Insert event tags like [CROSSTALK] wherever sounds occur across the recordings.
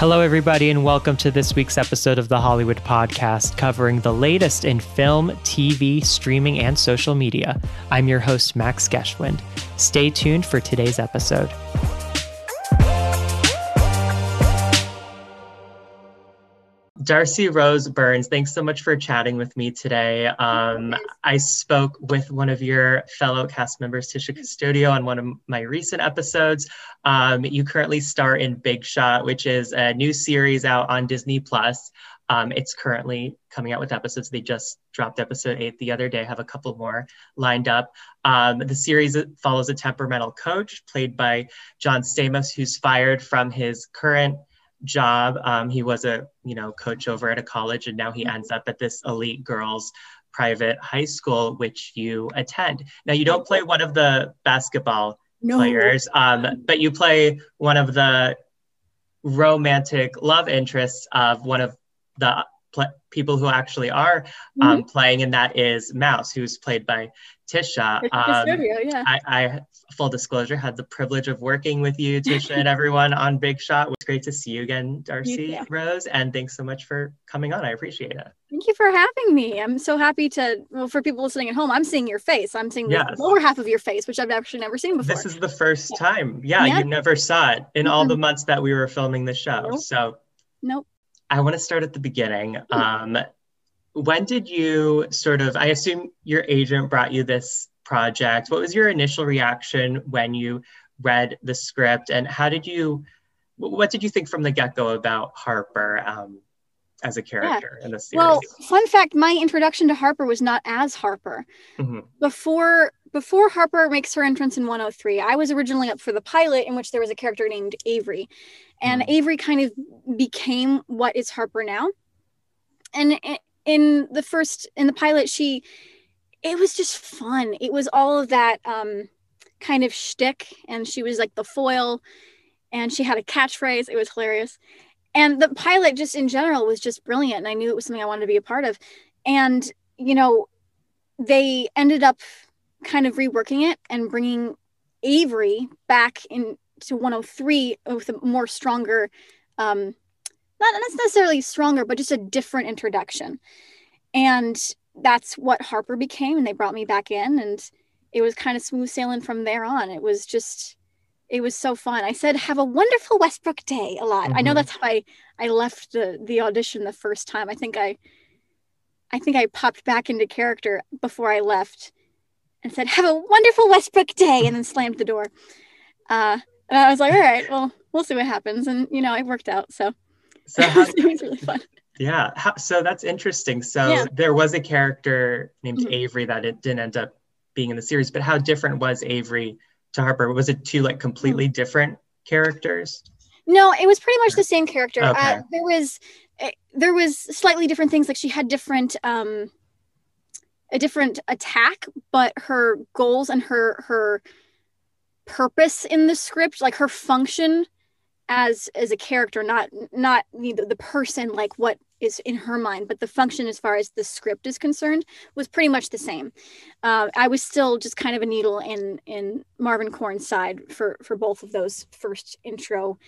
Hello, everybody, and welcome to this week's episode of the Hollywood Podcast, covering the latest in film, TV, streaming, and social media. I'm your host, Max Geschwind. Stay tuned for today's episode. Darcy Rose Byrnes, thanks so much for chatting with me today. Um, I spoke with one of your fellow cast members, Tisha Custodio, on one of my recent episodes. Um, you currently star in Big Shot, which is a new series out on Disney Plus. Um, it's currently coming out with episodes. They just dropped episode eight the other day. I have a couple more lined up. Um, the series follows a temperamental coach played by John Stamos, who's fired from his current job. Um, he was a you know coach over at a college, and now he mm-hmm. ends up at this elite girls private high school, which you attend. Now you don't play one of the basketball no. players, um, but you play one of the romantic love interests of one of the pl- people who actually are um, mm-hmm. playing, and that is Mouse, who's played by Tisha. Um, yeah. I, I, full disclosure, had the privilege of working with you, Tisha, and everyone on Big Shot. It was great to see you again, Darcy you Rose, and thanks so much for coming on. I appreciate it. Thank you for having me. I'm so happy to. Well, for people listening at home, I'm seeing your face. I'm seeing the lower half of your face, which I've actually never seen before. This is the first yeah. time. Yeah, yeah, you never saw it in mm-hmm. all the months that we were filming the show. Nope. So, nope. I want to start at the beginning. Um, when did you sort of? I assume your agent brought you this project. What was your initial reaction when you read the script, and how did you? What did you think from the get go about Harper um, as a character yeah. in the series? Well, fun fact: my introduction to Harper was not as Harper. Mm-hmm. Before before Harper makes her entrance in 103, I was originally up for the pilot in which there was a character named Avery, and mm-hmm. Avery kind of became what is Harper now. And in the first in the pilot, she it was just fun. It was all of that um, kind of shtick, and she was like the foil, and she had a catchphrase. It was hilarious, and the pilot just in general was just brilliant. And I knew it was something I wanted to be a part of, and you know, they ended up kind of reworking it and bringing Avery back into 103 with a more stronger, um, not necessarily stronger, but just a different introduction. And that's what Harper became. And they brought me back in, and it was kind of smooth sailing from there on. It was just, it was so fun. I said, "Have a wonderful Westbrook day." A lot. Mm-hmm. I know mm-hmm. that's how I I left the the audition the first time. I think I, I think I popped back into character before I left, and said, "Have a wonderful Westbrook day," and then slammed the door. Uh, and I was like, "All right, well, we'll see what happens." And you know, it worked out. So, so [LAUGHS] how, it was really fun. Yeah. How, so that's interesting. So yeah. there was a character named mm-hmm. Avery that it didn't end up being in the series, but how different was Avery to Harper? Was it two like completely mm-hmm. different characters? No, it was pretty much the same character. Uh, okay. Uh, there was eh, there was slightly different things like she had different um a different attack, but her goals and her her purpose in the script, like her function as as a character, not not the, the person like what is in her mind, but the function as far as the script is concerned was pretty much the same. Uh, I was still just kind of a needle in in Marvyn Korn's side for for both of those first intro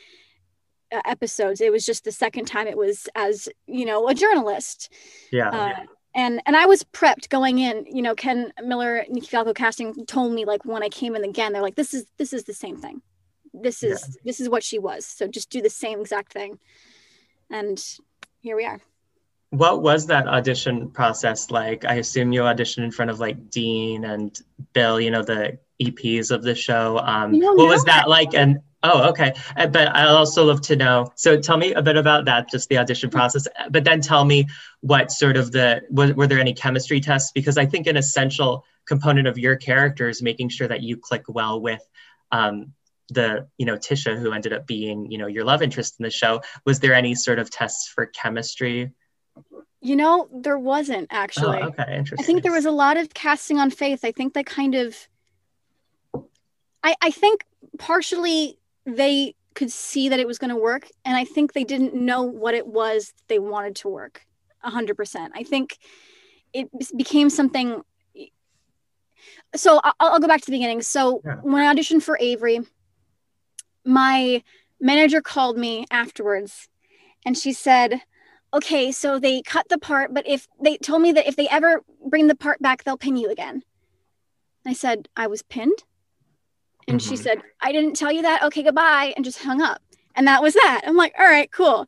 uh, episodes. It was just the second time it was as you know a journalist. Yeah. Uh, and and I was prepped going in. You know, Ken Miller, Nikki Falco casting told me like when I came in again, they're like, this is this is the same thing. This is yeah. this is what she was. So just do the same exact thing. And here we are. What was that audition process like? I assume you auditioned in front of like Dean and Bill, you know, the EPs of the show. Um, what was that like? And oh, okay. Uh, but I'd also love to know. So tell me a bit about that, just the audition mm-hmm. process. But then tell me what sort of the were, were there any chemistry tests? Because I think an essential component of your character is making sure that you click well with um, the you know Tisha who ended up being you know your love interest in the show was there any sort of tests for chemistry? You know there wasn't actually. Oh, okay interesting I think there was a lot of casting on faith. I think they kind of I I think partially they could see that it was going to work and I think they didn't know what it was they wanted to work 100% I think it became something so I'll, I'll, go back to the beginning. So yeah. when I auditioned for Avery, my manager called me afterwards and she said, "Okay, so they cut the part, but if they told me that if they ever bring the part back, they'll pin you again." I said, "I was pinned." And mm-hmm. she said, I didn't tell you that. Okay, goodbye. And just hung up. And that was that. I'm like, all right, cool.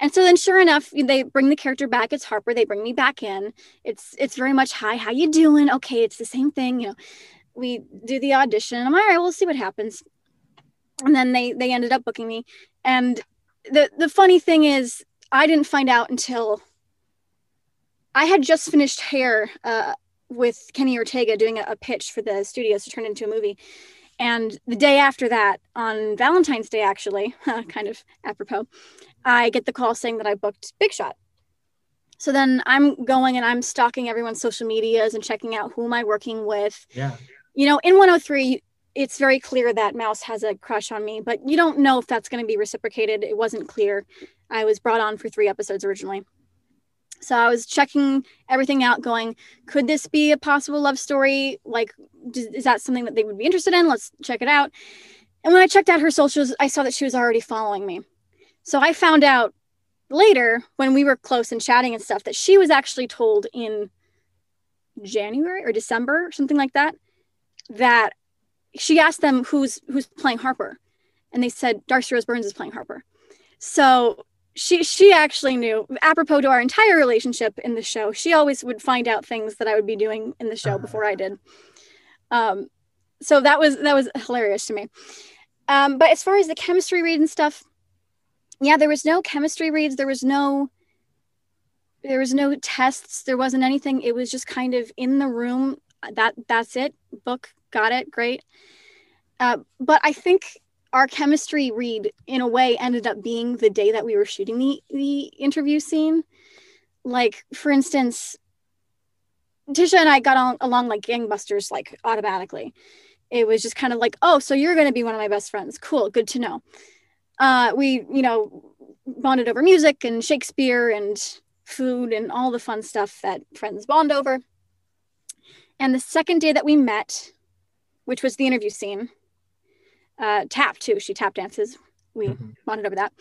And so then sure enough, they bring the character back. It's Harper. They bring me back in. It's it's very much, hi, how you doing? Okay, it's the same thing. You know, we do the audition. I'm all right, we'll see what happens. And then they they ended up booking me. And the the funny thing is I didn't find out until I had just finished hair uh, with Kenny Ortega doing a, a pitch for the studios to turn into a movie. And the day after that, on Valentine's Day, actually, [LAUGHS] kind of apropos, I get the call saying that I booked Big Shot. So then I'm going and I'm stalking everyone's social medias and checking out who am I working with. Yeah. You know, in 103, it's very clear that Mouse has a crush on me, but you don't know if that's going to be reciprocated. It wasn't clear. I was brought on for three episodes originally. So I was checking everything out, going, could this be a possible love story? Like, is that something that they would be interested in? Let's check it out. And when I checked out her socials, I saw that she was already following me. So I found out later when we were close and chatting and stuff that she was actually told in January or December or something like that that she asked them who's who's playing Harper. And they said Darcy Rose Byrnes is playing Harper. So she she actually knew apropos to our entire relationship in the show she always would find out things that i would be doing in the show uh-huh. before i did. Um so that was that was hilarious to me. Um but as far as the chemistry read and stuff yeah there was no chemistry reads. There was no there was no tests. There wasn't anything. It was just kind of in the room. That that's it. Book got it. Great. Uh, but i think our chemistry read in a way ended up being the day that we were shooting the the interview scene. Like for instance tisha and i got on, along like gangbusters like automatically. It was just kind of like oh so you're going to be one of my best friends. Cool. Good to know. Uh, we you know bonded over music and shakespeare and food and all the fun stuff that friends bond over. And the second day that we met which was the interview scene uh, tap too. She tap dances. We mm-hmm. bonded over that.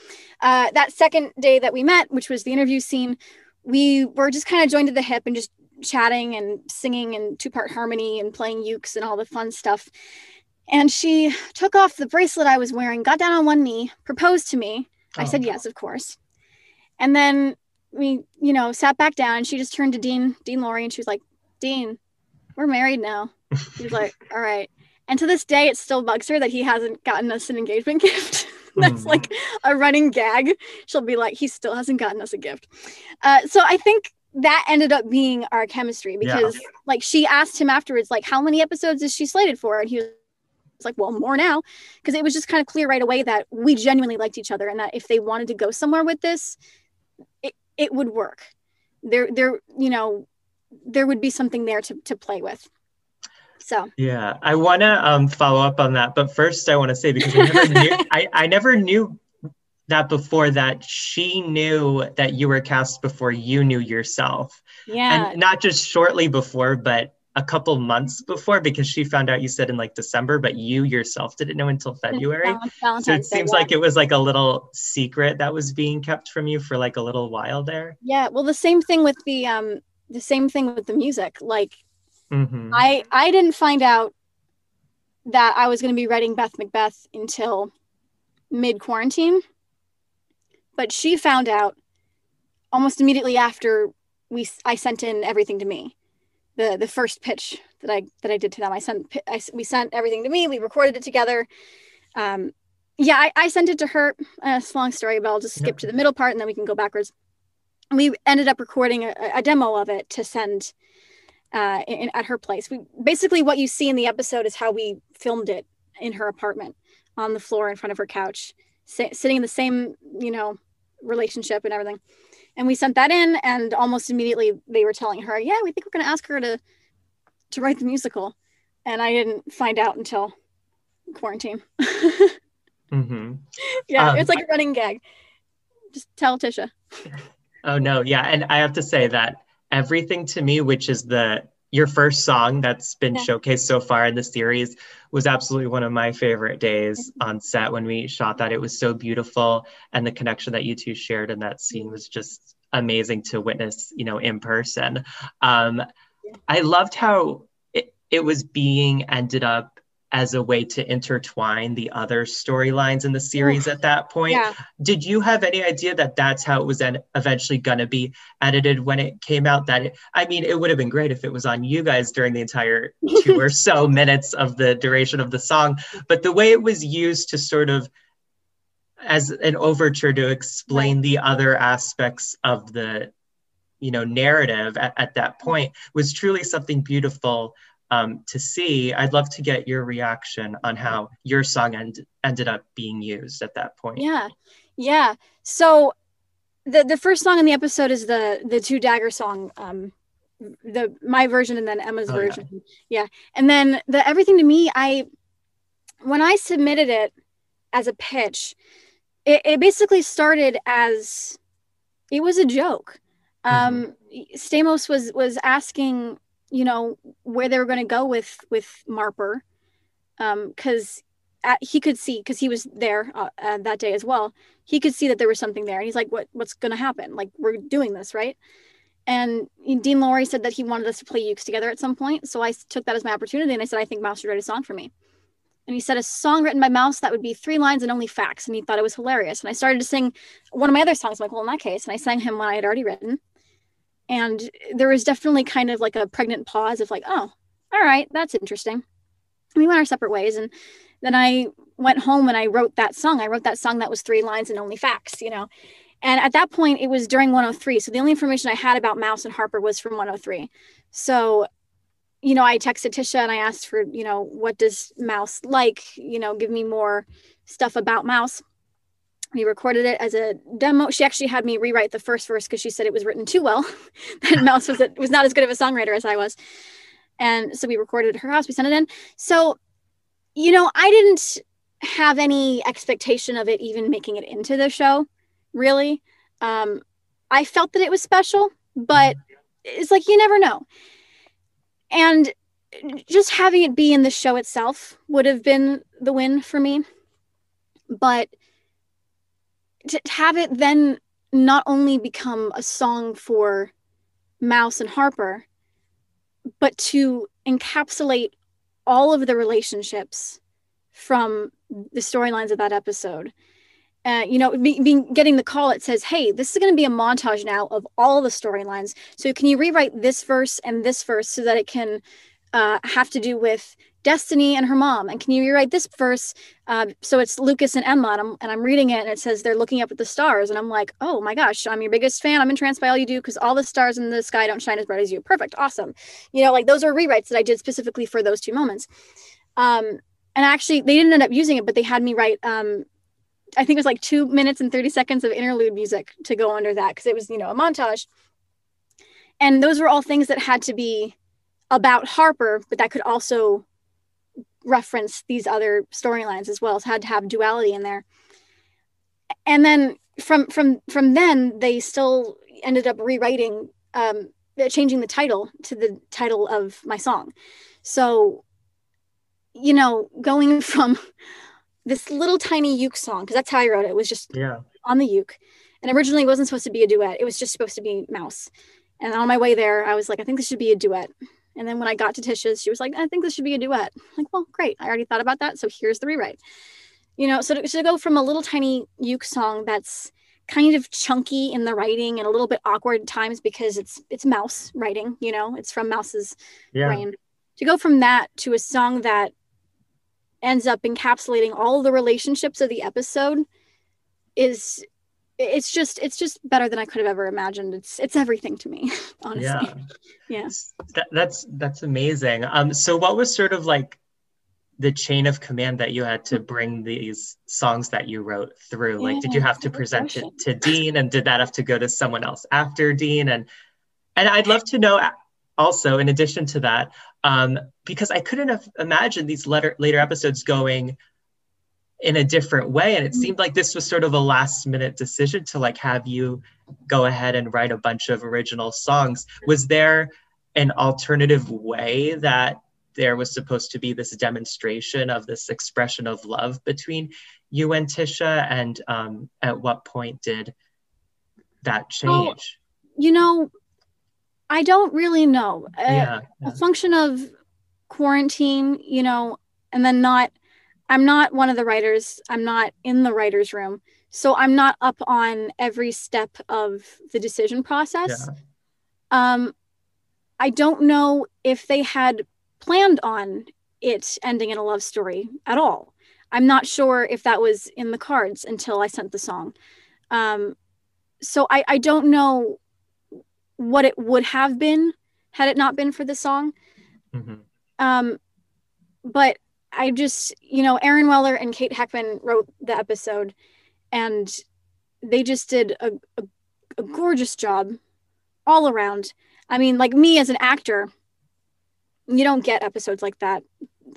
Uh, that second day that we met, which was the interview scene, we were just kind of joined at the hip and just chatting and singing and two part harmony and playing ukes and all the fun stuff. And she took off the bracelet I was wearing, got down on one knee, proposed to me. Oh. I said yes, of course. And then we, you know, sat back down and she just turned to Dean, Dean Lorey, and she was like, Dean, we're married now. He was like, all right. And to this day, it still bugs her that he hasn't gotten us an engagement [LAUGHS] gift. That's mm. like a running gag. She'll be like, he still hasn't gotten us a gift. Uh, so I think that ended up being our chemistry because yeah. like she asked him afterwards, like, how many episodes is she slated for? And he was like, well, more now. Because it was just kind of clear right away that we genuinely liked each other and that if they wanted to go somewhere with this, it, it would work. There, there, you know, there would be something there to, to play with. So yeah, I want to um, follow up on that, but first I want to say because I never knew [LAUGHS] I, I never knew that before that she knew that you were cast before you knew yourself. Yeah, and not just shortly before, but a couple months before because she found out you said in like December, but you yourself didn't know until February. Valentine's so it seems Day, like it was like a little secret that was being kept from you for like a little while there. Yeah, well, the same thing with the um, the same thing with the music. Like Mm-hmm. I I didn't find out that I was going to be writing Beth Macbeth until mid quarantine, but she found out almost immediately after we I sent in everything to me, the the first pitch that I that I did to them. I sent I, we sent everything to me. We recorded it together. Um, yeah, I, I sent it to her. Uh, it's a long story, but I'll just skip yep. to the middle part and then we can go backwards. We ended up recording a, a demo of it to send uh, in, at her place. We basically what you see in the episode is how we filmed it in her apartment on the floor in front of her couch, si- sitting in the same you know relationship and everything. And we sent that in, and almost immediately they were telling her, "Yeah, we think we're going to ask her to to write the musical." And I didn't find out until quarantine. [LAUGHS] mm-hmm. Yeah, um, it's like a running gag. Just tell Tisha. [LAUGHS] Oh no, yeah, and I have to say that everything to me, which is the your first song that's been yeah. showcased so far in the series was absolutely one of my favorite days on set when we shot that. It was so beautiful, and the connection that you two shared in that scene was just amazing to witness, you know, in person. Um, I loved how it, it was being ended up as a way to intertwine the other storylines in the series at that point. Yeah. Did you have any idea that that's how it was en- eventually going to be edited when it came out? That it, I mean, it would have been great if it was on you guys during the entire two or so [LAUGHS] minutes of the duration of the song, but the way it was used to sort of as an overture to explain right. the other aspects of the you know narrative at, at that point was truly something beautiful um, to see. I'd love to get your reaction on how your song end, ended up being used at that point. Yeah, yeah. So the the first song in the episode is the the two dagger song. Um, the my version and then Emma's oh, version. Yeah. yeah, and then the everything to me. I when I submitted it as a pitch, it, it basically started as it was a joke. Um, mm-hmm. Stamos was was asking you know where they were going to go with with Marper, because um, he could see because he was there uh, uh, that day as well. He could see that there was something there, and he's like, "What what's going to happen? Like we're doing this, right?" And Dean Lorey said that he wanted us to play Ukes together at some point, so I took that as my opportunity, and I said, "I think Mouse should write a song for me." And he said a song written by Mouse that would be three lines and only facts, and he thought it was hilarious. And I started to sing one of my other songs, Michael, in that case, and I sang him what I had already written and there was definitely kind of like a pregnant pause of like oh all right that's interesting. We went our separate ways. And then i went home and i wrote that song. I wrote that song that was three lines and only facts you know. And at that point it was during 103 so the only information i had about mouse and harper was from 103 so you know i texted tisha and i asked for you know what does mouse like? You know give me more stuff about mouse we recorded it as a demo. She actually had me rewrite the first verse because she said it was written too well. [LAUGHS] that Mouse was was not as good of a songwriter as I was, and so we recorded at her house. We sent it in. So, you know, I didn't have any expectation of it even making it into the show. Really, um, I felt that it was special, but it's like you never know. And just having it be in the show itself would have been the win for me. But to have it then not only become a song for Mouse and Harper, but to encapsulate all of the relationships from the storylines of that episode. Uh, you know, being getting the call, it says, "Hey, this is going to be a montage now of all the storylines. So can you rewrite this verse and this verse so that it can uh, have to do with Destiny and her mom. And can you rewrite this verse? Uh, so it's Lucas and Emma, and I'm, and I'm reading it, and it says they're looking up at the stars. And I'm like, oh my gosh, I'm your biggest fan. I'm entranced by all you do because all the stars in the sky don't shine as bright as you. Perfect, awesome. You know, like those are rewrites that I did specifically for those two moments. Um, and actually, they didn't end up using it, but they had me write. Um, I think it was like two minutes and 30 seconds of interlude music to go under that because it was, you know, a montage. And those were all things that had to be about Harper, but that could also reference these other storylines as well. It had to have duality in there. And then from from from then they still ended up rewriting um changing the title to the title of my song. So you know, going [LAUGHS] from this little tiny uke song because that's how I wrote it. It was just yeah. on the uke. And originally it wasn't supposed to be a duet. It was just supposed to be mouse. And on my way there, I was like, I think this should be a duet. And then when I got to Tisha's, she was like, I think this should be a duet. I'm like, well, great. I already thought about that. So here's the rewrite. You know, so to, to go from a little tiny uke song that's kind of chunky in the writing and a little bit awkward at times because it's it's mouse writing, you know, it's from Mouse's yeah. brain. To go from that to a song that ends up encapsulating all the relationships of the episode is it's just it's just better than I could have ever imagined. It's it's everything to me, [LAUGHS] honestly. Yeah. yeah. That, that's that's amazing. Um so what was sort of like the chain of command that you had to bring these songs that you wrote through? Yeah, like did you have to present it to Dean and did that have to go to someone else after Dean and and I'd love to know also in addition to that um because I couldn't have imagined these letter, later episodes going in a different way and it seemed like this was sort of a last minute decision to like have you go ahead and write a bunch of original songs was there an alternative way that there was supposed to be this demonstration of this expression of love between you and Tisha? And um, at what point did that change? you know, I don't really know. Yeah, yeah. A function of quarantine, you know, and then not, I'm not one of the writers, I'm not in the writer's room. So I'm not up on every step of the decision process. Yeah. Um, I don't know if they had planned on it ending in a love story at all. I'm not sure if that was in the cards until I sent the song. Um, so I, I don't know what it would have been had it not been for the song. Mm-hmm. Um, but I just, you know, Aaron Weller and Kate Heckman wrote the episode, and they just did a, a, a gorgeous job all around. I mean, like me as an actor, you don't get episodes like that.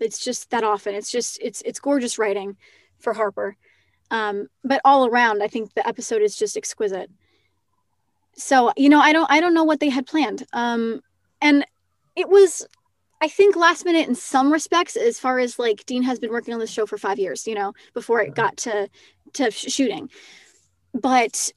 It's just that often. It's just it's it's gorgeous writing for Harper. Um, but all around, I think the episode is just exquisite. So you know, I don't I don't know what they had planned. Um, and it was I think last minute in some respects, as far as like Dean has been working on this show for five years, you know, before it got to to shooting. But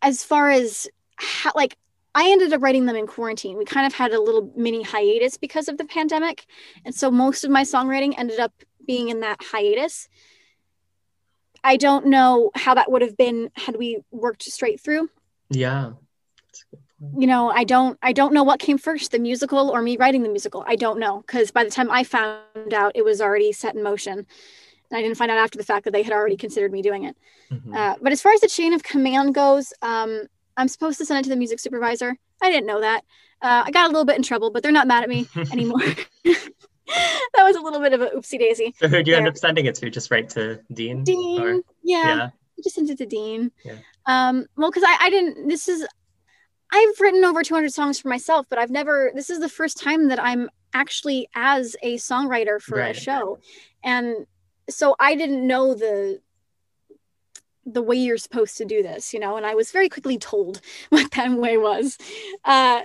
as far as how, like I ended up writing them in quarantine. We kind of had a little mini hiatus because of the pandemic. And so most of my songwriting ended up being in that hiatus. I don't know how that would have been had we worked straight through. Yeah. You know, I don't I don't know what came first, the musical or me writing the musical. I don't know because by the time I found out it was already set in motion. And I didn't find out after the fact that they had already considered me doing it. Mm-hmm. Uh, but as far as the chain of command goes, um, I'm supposed to send it to the music supervisor. I didn't know that. Uh, I got a little bit in trouble, but they're not mad at me [LAUGHS] anymore. [LAUGHS] that was a little bit of a oopsie daisy. So who do you there. end up sending it to? Just right to Dean? Dean. Or? Yeah. yeah. I just sent it to Dean. Yeah. Um, well, because I, I didn't, this is, I've written over 200 songs for myself, but I've never, this is the first time that I'm actually as a songwriter for right. a show. And so I didn't know the, the way you're supposed to do this, you know, and I was very quickly told [LAUGHS] what that way was. Uh,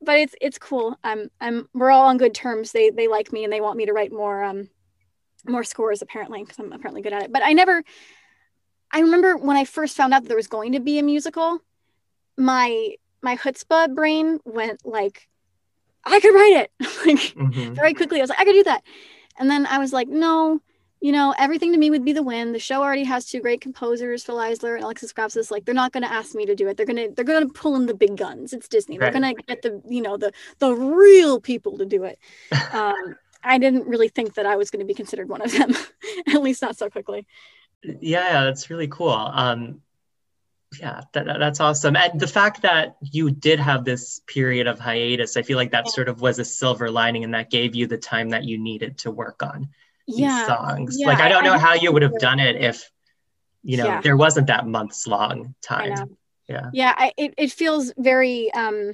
but it's it's cool. I'm I'm we're all on good terms. They they like me and they want me to write more um more scores apparently because I'm apparently good at it. But I never I remember when I first found out that there was going to be a musical, my my chutzpah brain went like I could write it [LAUGHS] like mm-hmm. very quickly. I was like I could do that. And then I was like no, you know, everything to me would be the win. The show already has two great composers, Phil Eisler and Alexis Grapsis. Like they're not going to ask me to do it. They're gonna they're gonna pull in the big guns. It's Disney. They're gonna get the you know the the real people to do it. [LAUGHS] Um, I didn't really think that I was going to be considered one of them, [LAUGHS] at least not so quickly. Yeah, that's really cool. Um, yeah, that, that's awesome. And the fact that you did have this period of hiatus, I feel like that sort of was a silver lining, and that gave you the time that you needed to work on yeah. songs. Yeah, like I don't know I, how you would have done it if you know yeah. there wasn't that months long time. Yeah. Yeah, I, it, it feels very um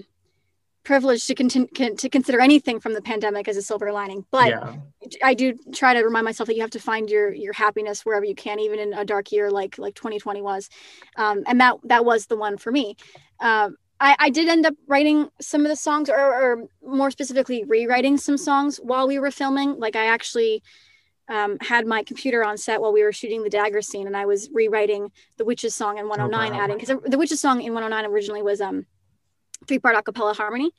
privileged to continue to consider anything from the pandemic as a silver lining but yeah. i do try to remind myself that you have to find your your happiness wherever you can even in a dark year like like 2020 was um, and that that was the one for me um, I, I did end up writing some of the songs or, or more specifically rewriting some songs while we were filming like i actually um, had my computer on set while we were shooting the dagger scene, and I was rewriting the Witches song in 109, oh, wow. adding because the Witches song in 109 originally was um three part a cappella harmony,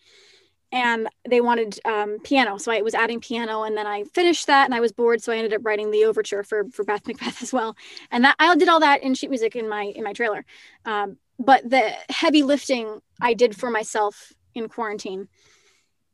and they wanted um, piano, so I was adding piano, and then I finished that, and I was bored, so I ended up writing the overture for for Beth Macbeth as well, and that I did all that in sheet music in my in my trailer, um, but the heavy lifting I did for myself in quarantine,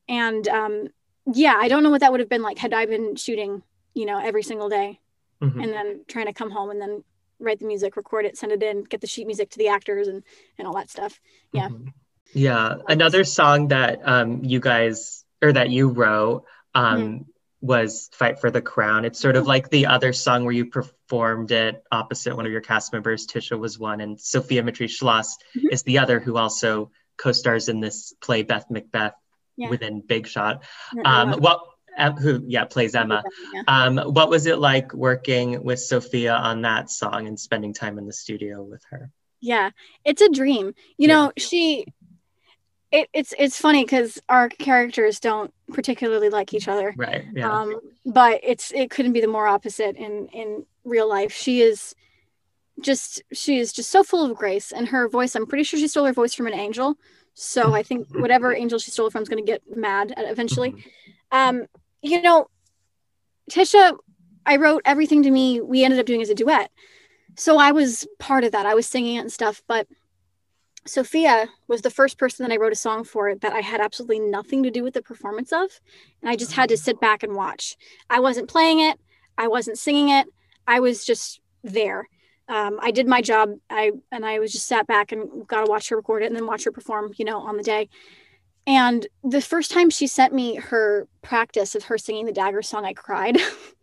and um, yeah, I don't know what that would have been like had I been shooting you know, every single day. Mm-hmm. And then trying to come home and then write the music, record it, send it in, get the sheet music to the actors and and all that stuff. Yeah. Mm-hmm. Yeah. Another song that um you guys or that you wrote um mm-hmm. was Fight for the Crown. It's sort of mm-hmm. like the other song where you performed it opposite one of your cast members. Tisha was one and Sophia Mitri Schloss mm-hmm. is the other who also co-stars in this play Beth Macbeth yeah. within Big Shot. Um, what who yeah plays Emma. Yeah. Um, what was it like working with Sophia on that song and spending time in the studio with her? Yeah, it's a dream. You yeah. know, she it, it's it's funny because our characters don't particularly like each other. Right yeah. Um, but it's it couldn't be the more opposite in in real life. She is just she is just so full of grace and her voice i'm pretty sure she stole her voice from an angel. So i think [LAUGHS] whatever angel she stole it from is going to get mad eventually. Mm-hmm. um you know tisha i wrote everything to me. We ended up doing as a duet. So i was part of that. I was singing it and stuff but Sophia was the first person that I wrote a song for that I had absolutely nothing to do with the performance of. And I just had to sit back and watch. I wasn't playing it, I wasn't singing it, I was just there. Um, I did my job. I and I was just sat back and got to watch her record it and then watch her perform, you know, on the day. And the first time she sent me her practice of her singing the dagger song, I cried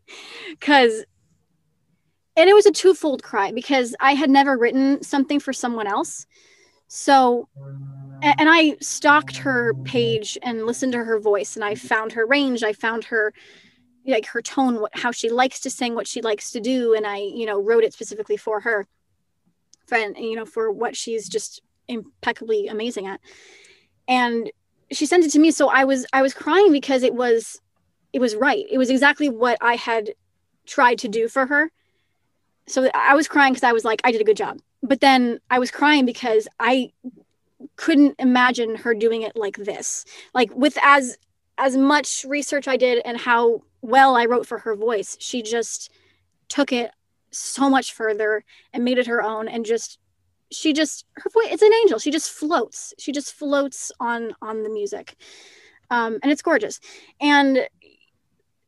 [LAUGHS] because, and it was a twofold cry because I had never written something for someone else. So, and I stalked her page and listened to her voice, and I found her range. I found her, like her tone, what, how she likes to sing, what she likes to do, and I, you know, wrote it specifically for her, for, you know, for what she's just impeccably amazing at. And she sent it to me, so I was, I was crying because it was, it was right. It was exactly what I had tried to do for her. So I was crying because I was like, I did a good job but then I was crying because I couldn't imagine her doing it like this. Like with as as much research I did and how well I wrote for her voice, she just took it so much further and made it her own and just she just her voice it's an angel. She just floats. She just floats on on the music. Um and it's gorgeous. And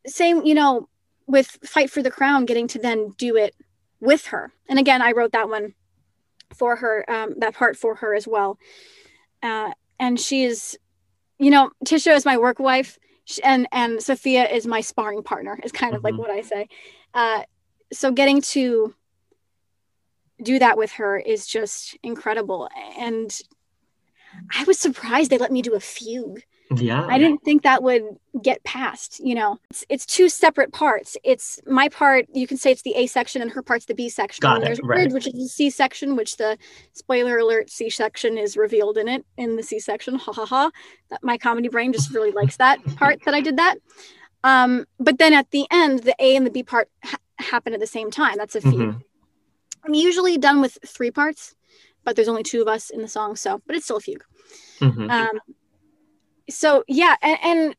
same you know with fight for the crown getting to then do it with her. And again i wrote that one for her, um, that part for her as well. Uh, and she's, you know, Tisha is my work wife, and and Sophia is my sparring partner. Is kind of mm-hmm. like what I say. Uh, so getting to do that with her is just incredible, and I was surprised they let me do a fugue yeah. I didn't think that would get past you know. It's, it's two separate parts. It's my part you can say it's the a section and her part's the b section. Got and there's it, right. Bridge, which is the c section which the spoiler alert c section is revealed in it in the c section. Ha ha ha. That my comedy brain just really likes that part that i did that. Um but then at the end the a and the b part ha- happen at the same time. That's a few mm-hmm. i'm usually done with three parts but there's only two of us in the song so but it's still a fugue mm-hmm. um so yeah and, and,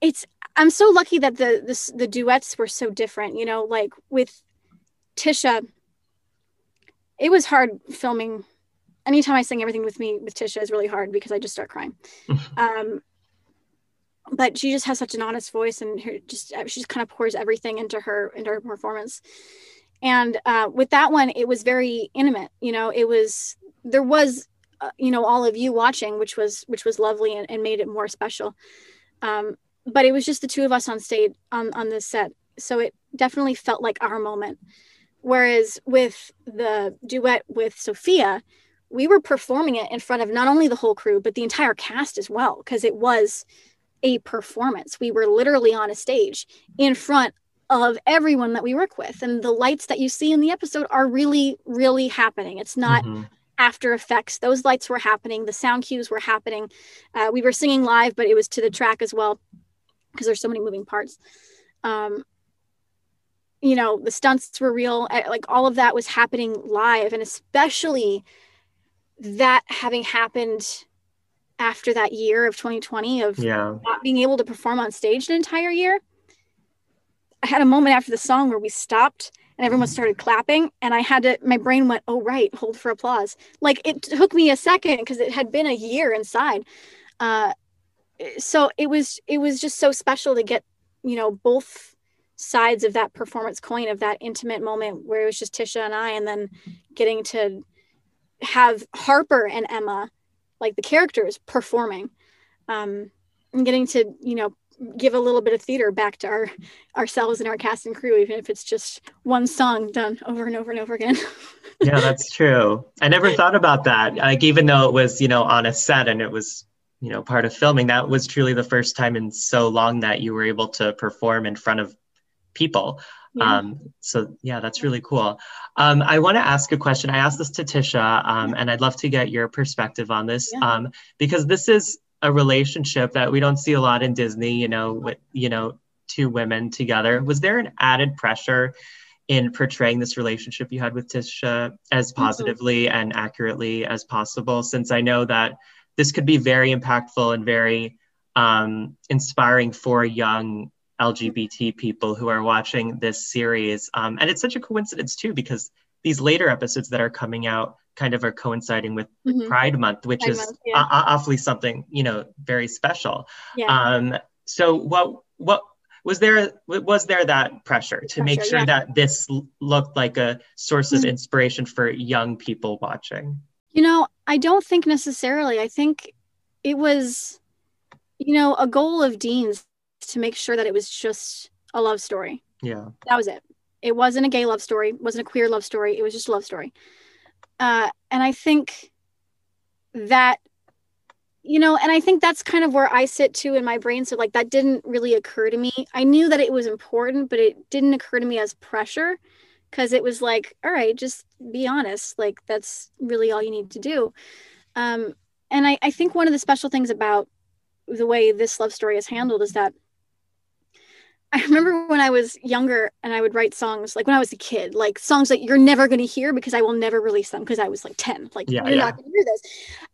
it's i'm so lucky that the, the the duets were so different you know like with tisha it was hard filming. Anytime i sing everything with me with tisha is really hard because i just start crying. [LAUGHS] Um but she just has such an honest voice and her just uh, she just kind of pours everything into her into her performance. And uh, with that one it was very intimate you know it was there was uh, you know all of you watching which was which was lovely and, and made it more special. Um, but it was just the two of us on stage on on this set. So it definitely felt like our moment. Whereas with the duet with sophia we were performing it in front of not only the whole crew but the entire cast as well because it was a performance. We were literally on a stage in front of everyone that we work with. And the lights that you see in the episode are really really happening. It's not mm-hmm after effects those lights were happening the sound cues were happening uh, we were singing live but it was to the track as well because there's so many moving parts um, you know the stunts were real uh, like all of that was happening live and especially that having happened after that year of 2020 of yeah. not being able to perform on stage an entire year i had a moment after the song where we stopped and everyone started clapping and i had to my brain went oh right hold for applause. Like it took me a second because it had been a year inside. Uh, so it was it was just so special to get you know both sides of that performance coin of that intimate moment where it was just tisha and i and then getting to have harper and emma like the characters performing um and getting to you know give a little bit of theater back to our ourselves and our cast and crew even if it's just one song done over and over and over again [LAUGHS] yeah that's true i never thought about that like even though it was you know on a set and it was you know part of filming that was truly the first time in so long that you were able to perform in front of people. Yeah. Um, so yeah, that's really cool. Um, I want to ask a question. I asked this to Tisha, um, and I'd love to get your perspective on this yeah. um, because this is a relationship that we don't see a lot in Disney. You know, with you know two women together. Was there an added pressure in portraying this relationship you had with Tisha as mm-hmm. positively mm-hmm. and accurately as possible? Since I know that this could be very impactful and very um, inspiring for young LGBT people who are watching this series. Um, and it's such a coincidence too, because these later episodes that are coming out kind of are coinciding with mm-hmm. Pride Month, which Pride is Month, yeah. a- awfully something, you know, very special. Yeah. Um, so what, what, was there was there that pressure to pressure, make sure yeah. that this looked like a source of mm-hmm. inspiration for young people watching you know i don't think necessarily i think it was you know a goal of dean's to make sure that it was just a love story. Yeah. That was it. It wasn't a gay love story, wasn't a queer love story, it was just a love story. Uh, and I think that you know and i think that's kind of where i sit too in my brain. So like that didn't really occur to me. I knew that it was important but it didn't occur to me as pressure because it was like all right just be honest. Like that's really all you need to do. Um, and I, I think one of the special things about the way this love story is handled is that I remember when I was younger and I would write songs like when I was a kid, like songs that you're never going to hear because I will never release them because I was like 10. Like, yeah, you're yeah. not going to hear this.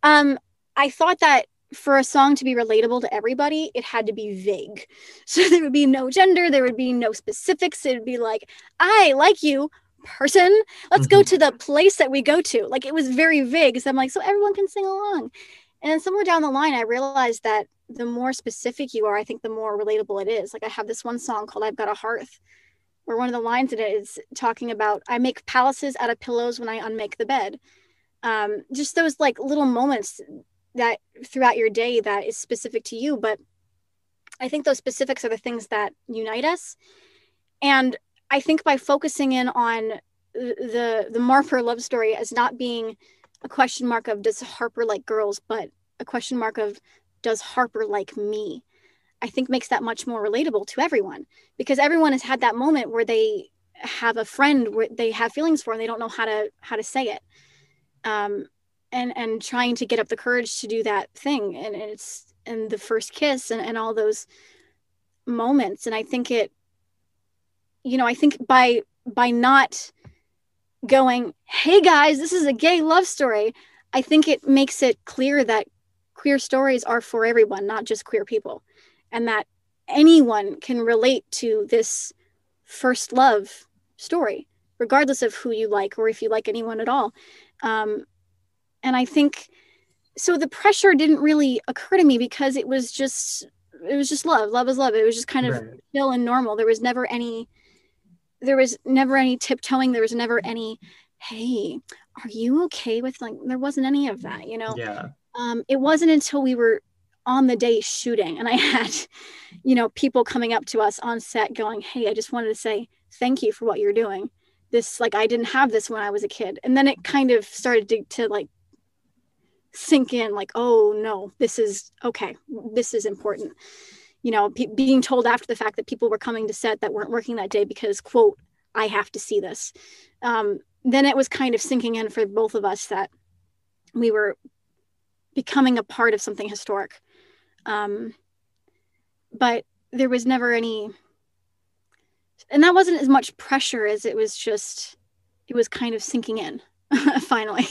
Um, I thought that for a song to be relatable to everybody, it had to be vague. [LAUGHS] So there would be no gender, there would be no specifics. It would be like, I like you, person. Let's mm-hmm. go to the place that we go to. Like it was very vague. So I'm like, so everyone can sing along. And then somewhere down the line, I realized that the more specific you are, I think the more relatable it is. Like I have this one song called I've Got a Hearth, where one of the lines in it is talking about I make palaces out of pillows when I unmake the bed. Um, just those like little moments that throughout your day that is specific to you. But I think those specifics are the things that unite us. And I think by focusing in on the the Marper love story as not being a question mark of does Harper like girls, but a question mark of does Harper like me? I think makes that much more relatable to everyone because everyone has had that moment where they have a friend where they have feelings for and they don't know how to how to say it. Um, and and trying to get up the courage to do that thing and, it's and the first kiss and, and all those moments and i think it you know i think by by not going hey guys this is a gay love story i think it makes it clear that queer stories are for everyone, not just queer people, and that anyone can relate to this first love story, regardless of who you like or if you like anyone at all. Um, and I think so. The pressure didn't really occur to me because it was just it was just love. Love is love. It was just kind of right. chill and normal. There was never any there was never any tiptoeing. There was never any, hey, are you okay with like there wasn't any of that, you know? Yeah um, it wasn't until we were on the day shooting and I [LAUGHS] had, you know, people coming up to us on set going, Hey, I just wanted to say thank you for what you're doing. This, like, I didn't have this when I was a kid. And then it kind of started to, to like sink in, like, oh no, this is okay. This is important. You know, being told after the fact that people were coming to set that weren't working that day because, quote, I have to see this. Um, then it was kind of sinking in for both of us that we were becoming a part of something historic. Um, but there was never any, and that wasn't as much pressure as it was just, it was kind of sinking in [LAUGHS] finally,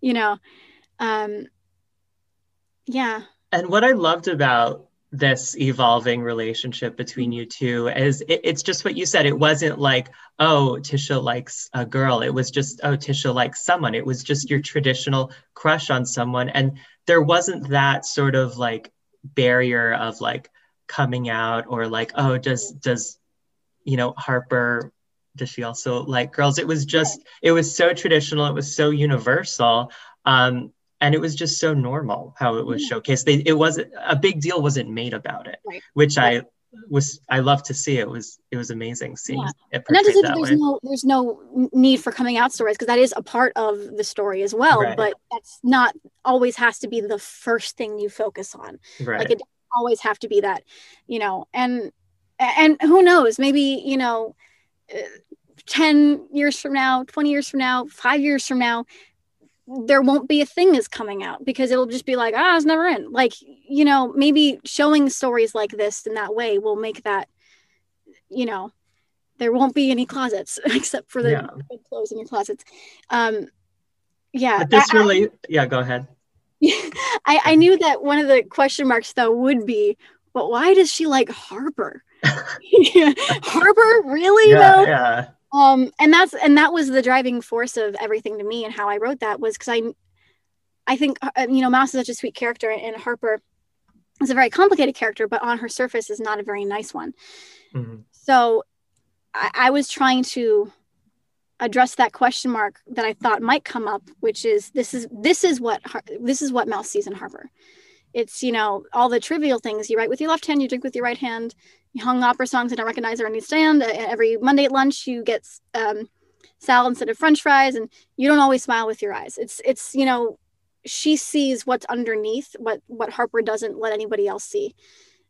you know. Um, yeah. And what I loved about this evolving relationship between you two is it, it's just what you said. It wasn't like oh tisha likes a girl. It was just oh tisha likes someone. It was just your traditional crush on someone. And there wasn't that sort of like barrier of like coming out or like oh does does you know harper does she also like girls? It was just it was so traditional. It was so universal. Um and it was just so normal how it was showcased. They, it wasn't a big deal wasn't made about it, right. which I was I love to see. It was it was amazing seeing yeah. it. Not to say that there's way. no there's no need for coming out stories because that is a part of the story as well, right. but that's not always has to be the first thing you focus on. Right. Like it always have to be that, you know, and and who knows maybe you know uh, 10 years from now 20 years from now five years from now there won't be a thing is coming out because it'll just be like ah it's never in. Like you know maybe showing stories like this in that way will make that you know there won't be any closets [LAUGHS] except for the yeah. clothes in your closets. Um yeah but this I, really yeah go ahead. [LAUGHS] I, I knew that one of the question marks though would be but why does she like harper? [LAUGHS] Harper? Really yeah, though? yeah um and that's and that was the driving force of everything to me and how i wrote that was because i i think uh, you know mouse is such a sweet character and harper is a very complicated character but on her surface is not a very nice one mm-hmm. so I, I was trying to address that question mark that i thought might come up which is this is this is what this is what mouse sees in harper it's you know all the trivial things you write with your left hand you drink with your right hand you hung opera songs I don't recognize or understand. Every Monday at lunch, you get um, salad instead of French fries, and you don't always smile with your eyes. It's it's you know, she sees what's underneath what what Harper doesn't let anybody else see,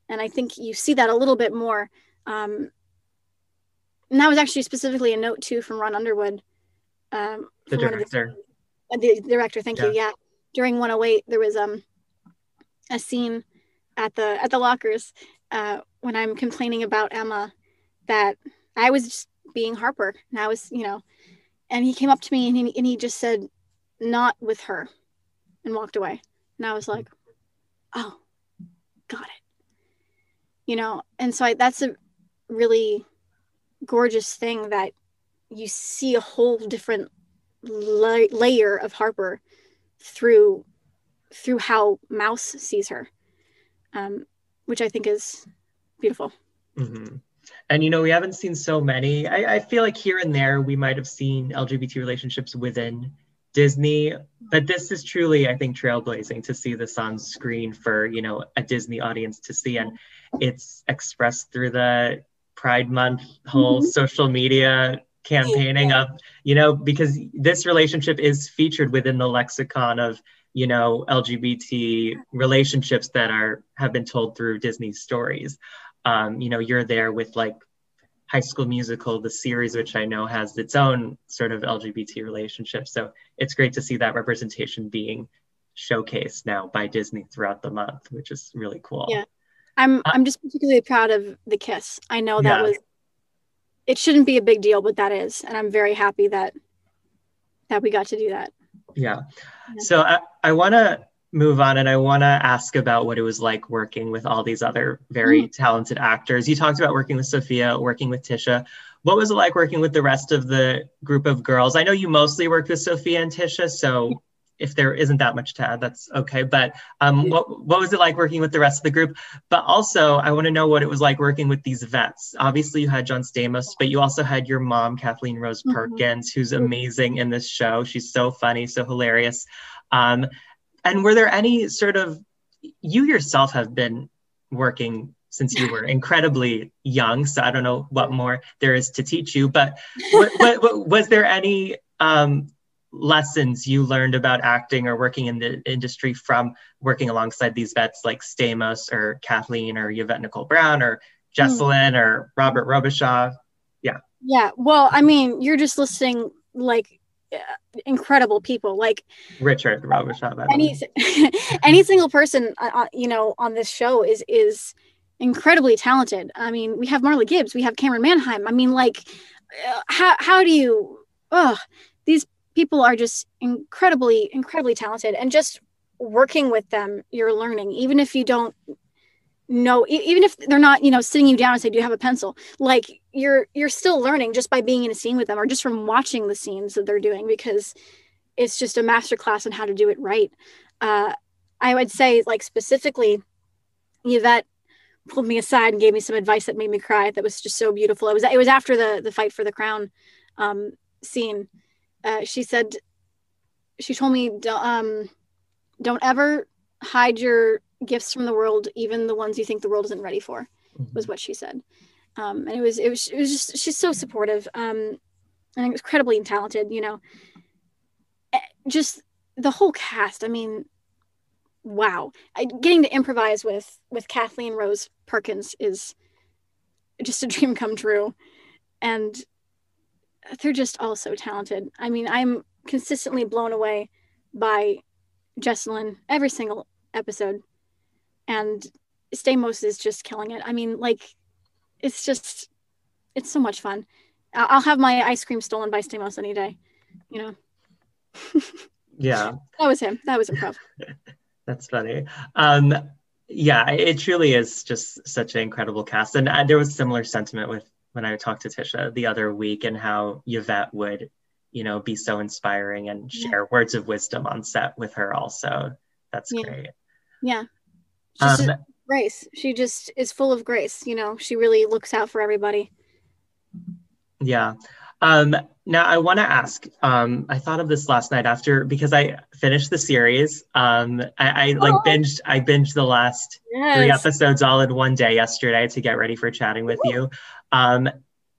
and I think you see that a little bit more. Um, and that was actually specifically a note too from Ron Underwood. Um, the director. The, the, director, thank yeah. you. Yeah, during 108, there was um a scene at the at the lockers uh, when I'm complaining about Emma that I was just being Harper and I was, you know, and he came up to me and he, and he just said, not with her and walked away. And I was like, oh, got it. You know, and so I, that's a really gorgeous thing that you see a whole different la- layer of Harper through through how Mouse sees her, um, which I think is beautiful. Mm-hmm. And you know, we haven't seen so many. I, I feel like here and there we might have seen LGBT relationships within Disney, but this is truly, I think, trailblazing to see this on screen for you know a Disney audience to see, and it's expressed through the Pride Month whole mm-hmm. social media campaigning of you know because this relationship is featured within the lexicon of you know lgbt relationships that are have been told through disney stories um, you know, you're there with like High School Musical, the series, which I know has its own sort of LGBT relationship. So it's great to see that representation being showcased now by Disney throughout the month, which is really cool. Yeah. I'm uh, I'm just particularly proud of the kiss. I know that yeah. was it shouldn't be a big deal, but that is. And I'm very happy that that we got to do that. Yeah. So I, I wanna move on and I want to ask about what it was like working with all these other very mm. talented actors. You talked about working with Sophia, working with Tisha. What was it like working with the rest of the group of girls? I know you mostly worked with Sophia and Tisha, so if there isn't that much to add, that's okay. But um, what, what was it like working with the rest of the group? But also, I want to know what it was like working with these vets. Obviously, you had John Stamos, but you also had your mom, Kathleen Rose mm-hmm. Perkins, mm-hmm. who's amazing in this show. She's so funny, so hilarious. Um, and were there any sort of you yourself have been working since you were [LAUGHS] incredibly young so i don't know what more there is to teach you but what, what, what, was there any um, lessons you learned about acting or working in the industry from working alongside these vets like stamos or kathleen or yvette nicole brown or jessalyn mm. or robert robichaux yeah. Yeah well i mean you're just listing like incredible people like richard robichaux any [LAUGHS] any single person uh, uh, you know on this show is is incredibly talented. I mean we have marla gibbs we have Camryn Manheim i mean like uh, how, how do you oh people are just incredibly incredibly talented and just working with them you're learning. Even if you don't know even if they're not you know sitting you down and say do you have a pencil? Like you're you're still learning just by being in a scene with them or just from watching the scenes that they're doing because it's just a master class on how to do it right. Uh, i would say like specifically yvette pulled me aside and gave me some advice that made me cry. That was just so beautiful. It was it was after the the fight for the crown um, scene uh, she said she told me um, don't ever hide your gifts from the world, even the ones you think the world isn't ready for, mm-hmm. was what she said. Um, and it was, it was, it was just, she's so supportive um, and it was incredibly talented, you know. Eh, just the whole cast. I mean, wow. I, getting to improvise with with Kathleen Rose Perkins is just a dream come true. And they're just all so talented. I mean, I'm consistently blown away by Jessalyn every single episode. And Stamos is just killing it. I mean, like, it's just, it's so much fun. I'll have my ice cream stolen by Stamos any day, you know? [LAUGHS] yeah. That was him. That was improv. [LAUGHS] That's funny. Um, yeah, it truly is just such an incredible cast. And uh, there was similar sentiment with when I talked to Tisha the other week and how Yvette would, you know, be so inspiring and share yeah. words of wisdom on set with her also. That's yeah. great. Yeah. Um, grace. She just is full of grace. You know, she really looks out for everybody. Yeah. Um, now I want to ask. Um, I thought of this last night after because I finished the series. Um, I, I like oh. binged. I binged the last yes. three episodes all in one day yesterday to get ready for chatting with Ooh. you. Um,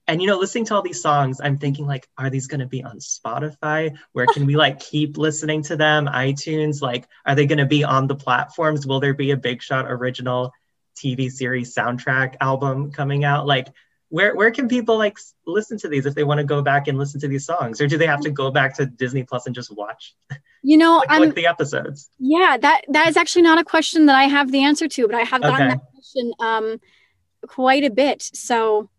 and you know, listening to all these songs, I'm thinking like, are these going to be on Spotify? Where can we like keep listening to them? iTunes? Like, are they going to be on the platforms? Will there be a Big Shot original TV series soundtrack album coming out? Like, where where can people like listen to these if they want to go back and listen to these songs or do they have to go back to disney plus and just watch [LAUGHS] you know like, I'm, the episodes yeah that that is actually not a question that i have the answer to but i have gotten okay. that question um quite a bit so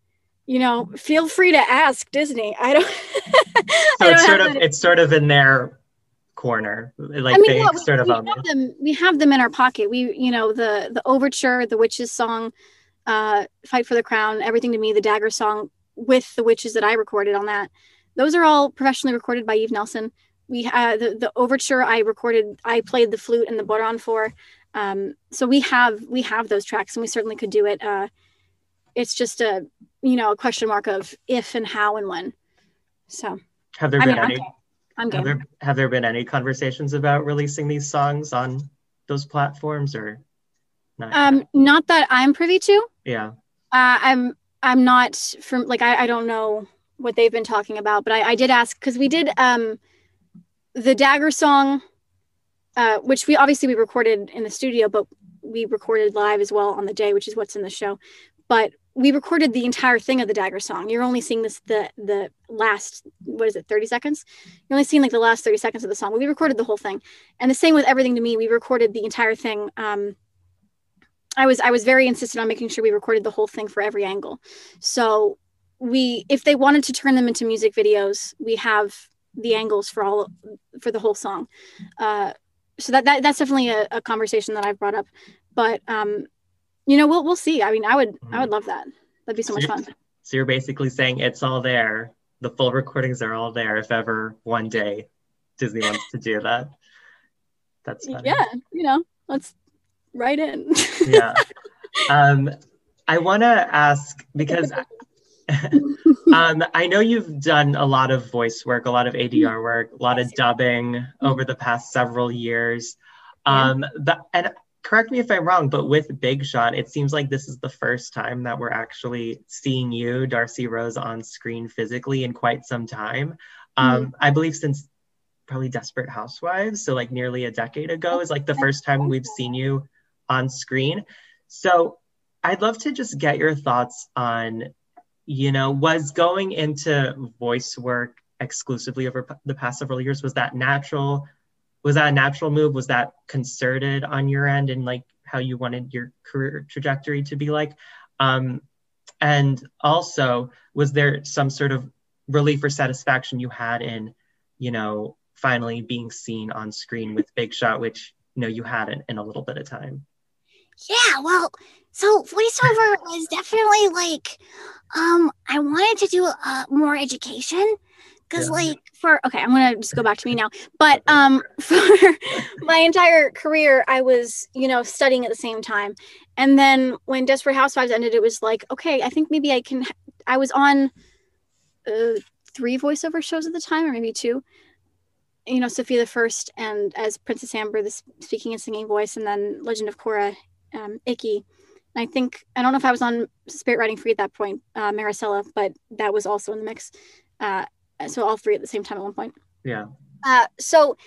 you know feel free to ask disney i don't [LAUGHS] so I don't it's sort of it's sort of in their corner like I mean, they yeah, sort we, of we have them we have them in our pocket we you know the the overture the witches song uh, Fight for the Crown, Everything to Me, the Dagger song with the witches that I recorded on that. Those are all professionally recorded by Eve Nelson. We had the, the overture I recorded, I played the flute and the bodhrán for. Um, so we have we have those tracks and we certainly could do it. Uh, it's just a you know a question mark of if and how and when. So have there I been mean, any? I'm, I'm have there have there been any conversations about releasing these songs on those platforms or? Not um, not that I'm privy to. Yeah. Uh, I'm I'm not from like I, I don't know what they've been talking about, but I, I did ask because we did um the dagger song, uh, which we obviously we recorded in the studio, but we recorded live as well on the day, which is what's in the show. But we recorded the entire thing of the dagger song. You're only seeing this the the last what is it 30 seconds? You're only seeing like the last 30 seconds of the song. We recorded the whole thing, and the same with everything to me. We recorded the entire thing. Um, I was I was very insistent on making sure we recorded the whole thing for every angle. So we if they wanted to turn them into music videos, we have the angles for all for the whole song. Uh, so that, that that's definitely a, a, conversation that I've brought up. But um, you know, we'll we'll see. I mean, I would I would mm-hmm. love that. That'd be so, so much fun. So you're basically saying it's all there. The full recordings are all there. If ever one day Disney wants to do that, that's funny. yeah. You know, let's write in. yeah. [LAUGHS] Um, I want to ask because [LAUGHS] um, I know you've done a lot of voice work, a lot of ADR work, a lot of dubbing over the past several years. Um, but, and correct me if I'm wrong, but with Big Shot, it seems like this is the first time that we're actually seeing you, Darcy Rose, on screen physically in quite some time. Um, mm-hmm. I believe since probably Desperate Housewives, so like nearly a decade ago, is like the first time we've seen you on screen. So I'd love to just get your thoughts on, you know, was going into voice work exclusively over the past several years, was that natural? Was that a natural move? Was that concerted on your end and like how you wanted your career trajectory to be like? Um, and also, was there some sort of relief or satisfaction you had in, you know, finally being seen on screen with Big Shot, which you know you hadn't in a little bit of time? Yeah, well, so voiceover [LAUGHS] was definitely like, um, I wanted to do uh, more education because, yeah. like, for okay, I'm gonna just go back to me now. But um, [LAUGHS] for my entire career, I was, you know, studying at the same time, and then when Desperate Housewives ended, it was like, okay, I think maybe I can. I was on uh, three voiceover shows at the time, or maybe two you know Sofia the First and as Princess Amber, the speaking and singing voice, and then Legend of Korra um, Ikki. I think I don't know if I was on Spirit Riding Free at that point, uh, Maricela, but that was also in the mix. Uh, so all three at the same time at one point. Yeah. Uh, so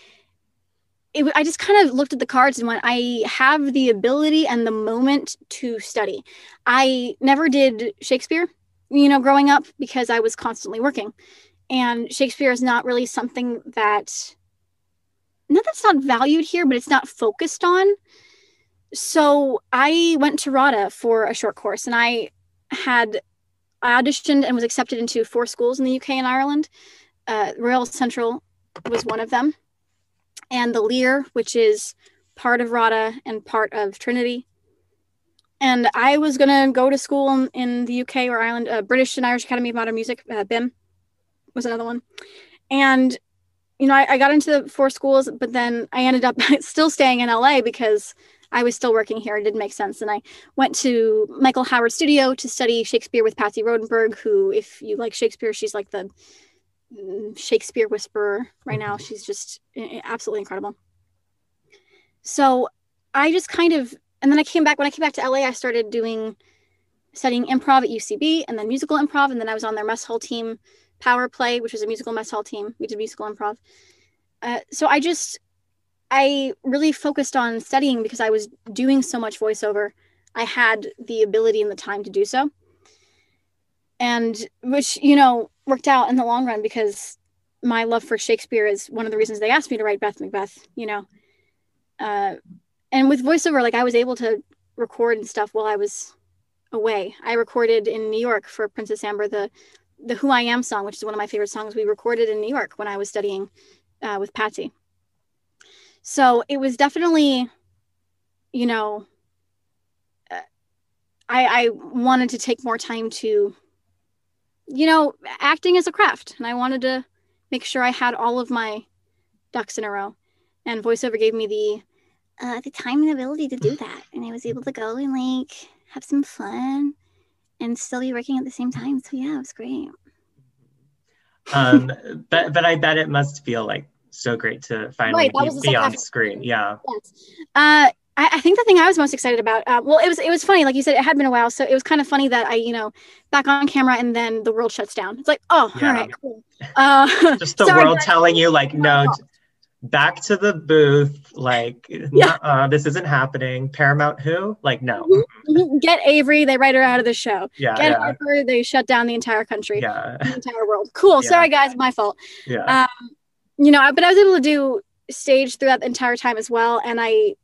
it, I just kind of looked at the cards and went, I have the ability and the moment to study. I never did Shakespeare, you know, growing up because I was constantly working. And Shakespeare is not really something that, not that's not valued here, but it's not focused on. So I went to RADA for a short course and I had, I auditioned and was accepted into four schools in the UK and Ireland. Uh, Royal Central was one of them and the Lir, which is part of RADA and part of Trinity. And I was going to go to school in, in, the UK or Ireland, uh, British and Irish Academy of Modern Music, uh, BIMM was another one. And, you know, I, I got into the four schools, but then I ended up [LAUGHS] still staying in LA because I was still working here. It didn't make sense. And I went to Michael Howard Studio to study Shakespeare with Patsy Rodenburg, who, if you like Shakespeare, she's like the Shakespeare whisperer right now. Mm-hmm. She's just absolutely incredible. So I just kind of, and then I came back, when I came back to LA, I started doing, studying improv at UCB and then musical improv. And then I was on their mess hall team, Power Play, which was a musical mess hall team. We did musical improv. Uh, so I just, I really focused on studying because I was doing so much voiceover. I had the ability and the time to do so. And which, you know, worked out in the long run because my love for Shakespeare is one of the reasons they asked me to write Beth Macbeth, you know. Uh, and with voiceover, like I was able to record and stuff while I was away. I recorded in New York for Princess Amber the the Who I Am song, which is one of my favorite songs. We recorded in New York when I was studying uh, with Patsy. So it was definitely, you know, uh, I I wanted to take more time to you know, acting as a craft, and I wanted to make sure I had all of my ducks in a row. And voiceover gave me the uh, the time and ability to do that, and I was able to go and like have some fun and still be working at the same time. So yeah, it was great. um, but but I bet it must feel like so great to finally right, be, be on screen. Yeah. Yes. Uh, I, think the thing I was most excited about, uh, well, it was it was funny, like you said, it had been a while, so it was kind of funny that I, you know, back on camera and then the world shuts down. It's like, oh, yeah. all right, cool. Uh, [LAUGHS] Just the world telling you, like, no, [LAUGHS] back to the booth, like, yeah. uh, this isn't happening. Paramount, who? Like, no. Mm-hmm. mm-hmm. Get Avery, they write her out of the show. Yeah, Get yeah. Harper, they shut down the entire country, yeah, the entire world. Cool. [LAUGHS] Yeah. Sorry, guys, my fault. Yeah. Um, you know, but I was able to do stage throughout the entire time as well, and I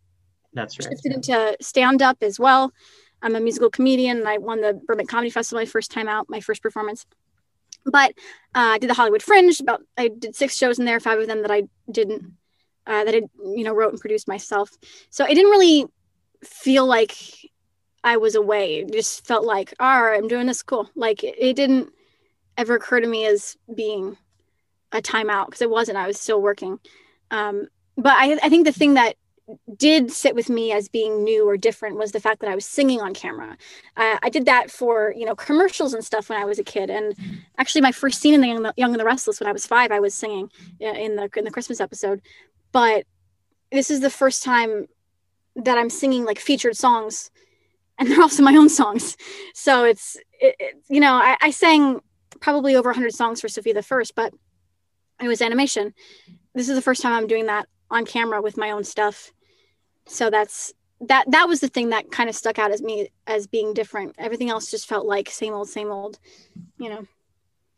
that's right. Shifted into stand up as well. I'm a musical comedian and I won the Burbank Comedy Festival my first time out, my first performance. But uh, I did the Hollywood Fringe. About I did six shows in there, five of them that I didn't, uh, that I you know wrote and produced myself. So I didn't really feel like I was away. It just felt like, all right, I'm doing this cool. Like it, it didn't ever occur to me as being a timeout because it wasn't. I was still working. Um, but I, I think the thing that did sit with me as being new or different was the fact that I was singing on camera. Uh, I did that for you know commercials and stuff when I was a kid, and actually my first scene in the Young, Young and the Restless when I was five, I was singing uh, in the in the Christmas episode. But this is the first time that I'm singing like featured songs, and they're also my own songs. So it's it, it, you know I, I sang probably over 100 songs for Sofia the First, but it was animation. This is the first time I'm doing that on camera with my own stuff so that's that that was the thing that kind of stuck out as me as being different everything else just felt like same old same old you know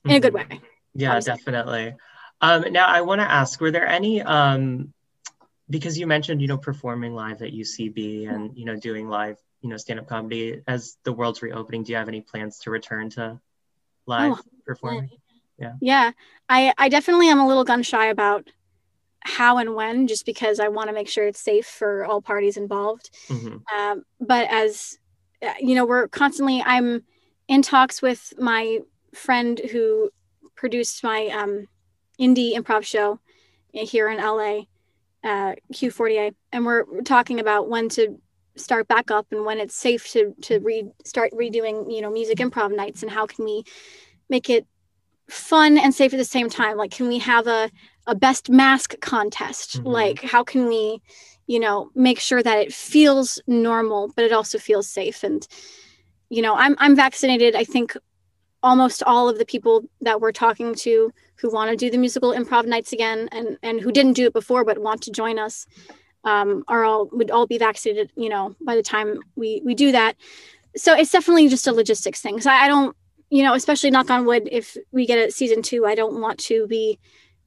in a good mm-hmm. way yeah obviously. definitely um now i want to ask were there any um because you mentioned you know performing live at ucb and you know doing live you know stand-up comedy as the world's reopening do you have any plans to return to live oh, performing yeah. Yeah. I i definitely am a little gun shy about how and when just because i want to make sure it's safe for all parties involved. Mm-hmm. um, but as uh, you know we're constantly i'm in talks with my friend who produced my um, indie improv show here in la uh, q40a and we're talking about when to start back up and when it's safe to to re- start redoing you know music improv nights and how can we make it fun and safe at the same time. Like can we have a a best mask contest? Mm-hmm. like how can we you know make sure that it feels normal but it also feels safe? And you know i'm i'm vaccinated. I think almost all of the people that we're talking to who want to do the musical improv nights again and and who didn't do it before but want to join us um, are all would all be vaccinated you know by the time we we do that. So it's definitely just a logistics thing. So I, I don't you know especially knock on wood if we get a season two i don't want to be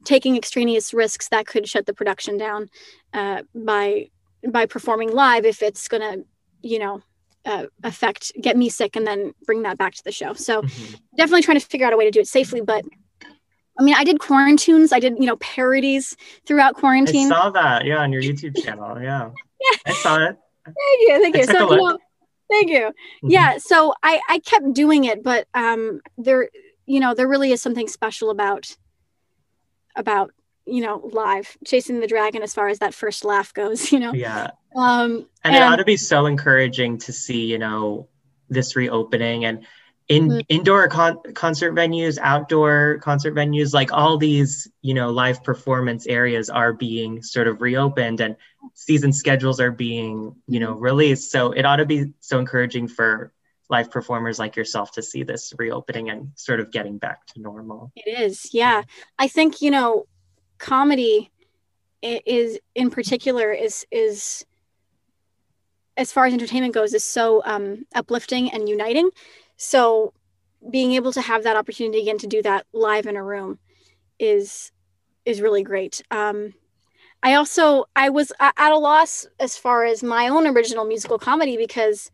taking extraneous risks that could shut the production down uh, by by performing live if it's going to you know uh, affect get me sick and then bring that back to the show so mm-hmm. definitely trying to figure out a way to do it safely but I mean, I did quarantines. I did, you know, parodies throughout quarantine. I saw that, yeah, on your YouTube [LAUGHS] channel. Yeah, yeah, I saw it. Thank you, thank you. So, you know, thank you. Mm-hmm. Yeah, so I I kept doing it, but um, there, you know, there really is something special about about you know live chasing the dragon as far as that first laugh goes. [LAUGHS] You know. Yeah. Um, and, and it ought to be so encouraging to see, you know, this reopening and in mm-hmm. indoor con- concert venues outdoor concert venues like all these you know live performance areas are being sort of reopened and season schedules are being you know mm-hmm. released so it ought to be so encouraging for live performers like yourself to see this reopening and sort of getting back to normal it is yeah i think you know comedy is in particular is is as far as entertainment goes is so um, uplifting and uniting so being able to have that opportunity again to do that live in a room is is really great. Um, I also I was at a loss as far as my own original musical comedy because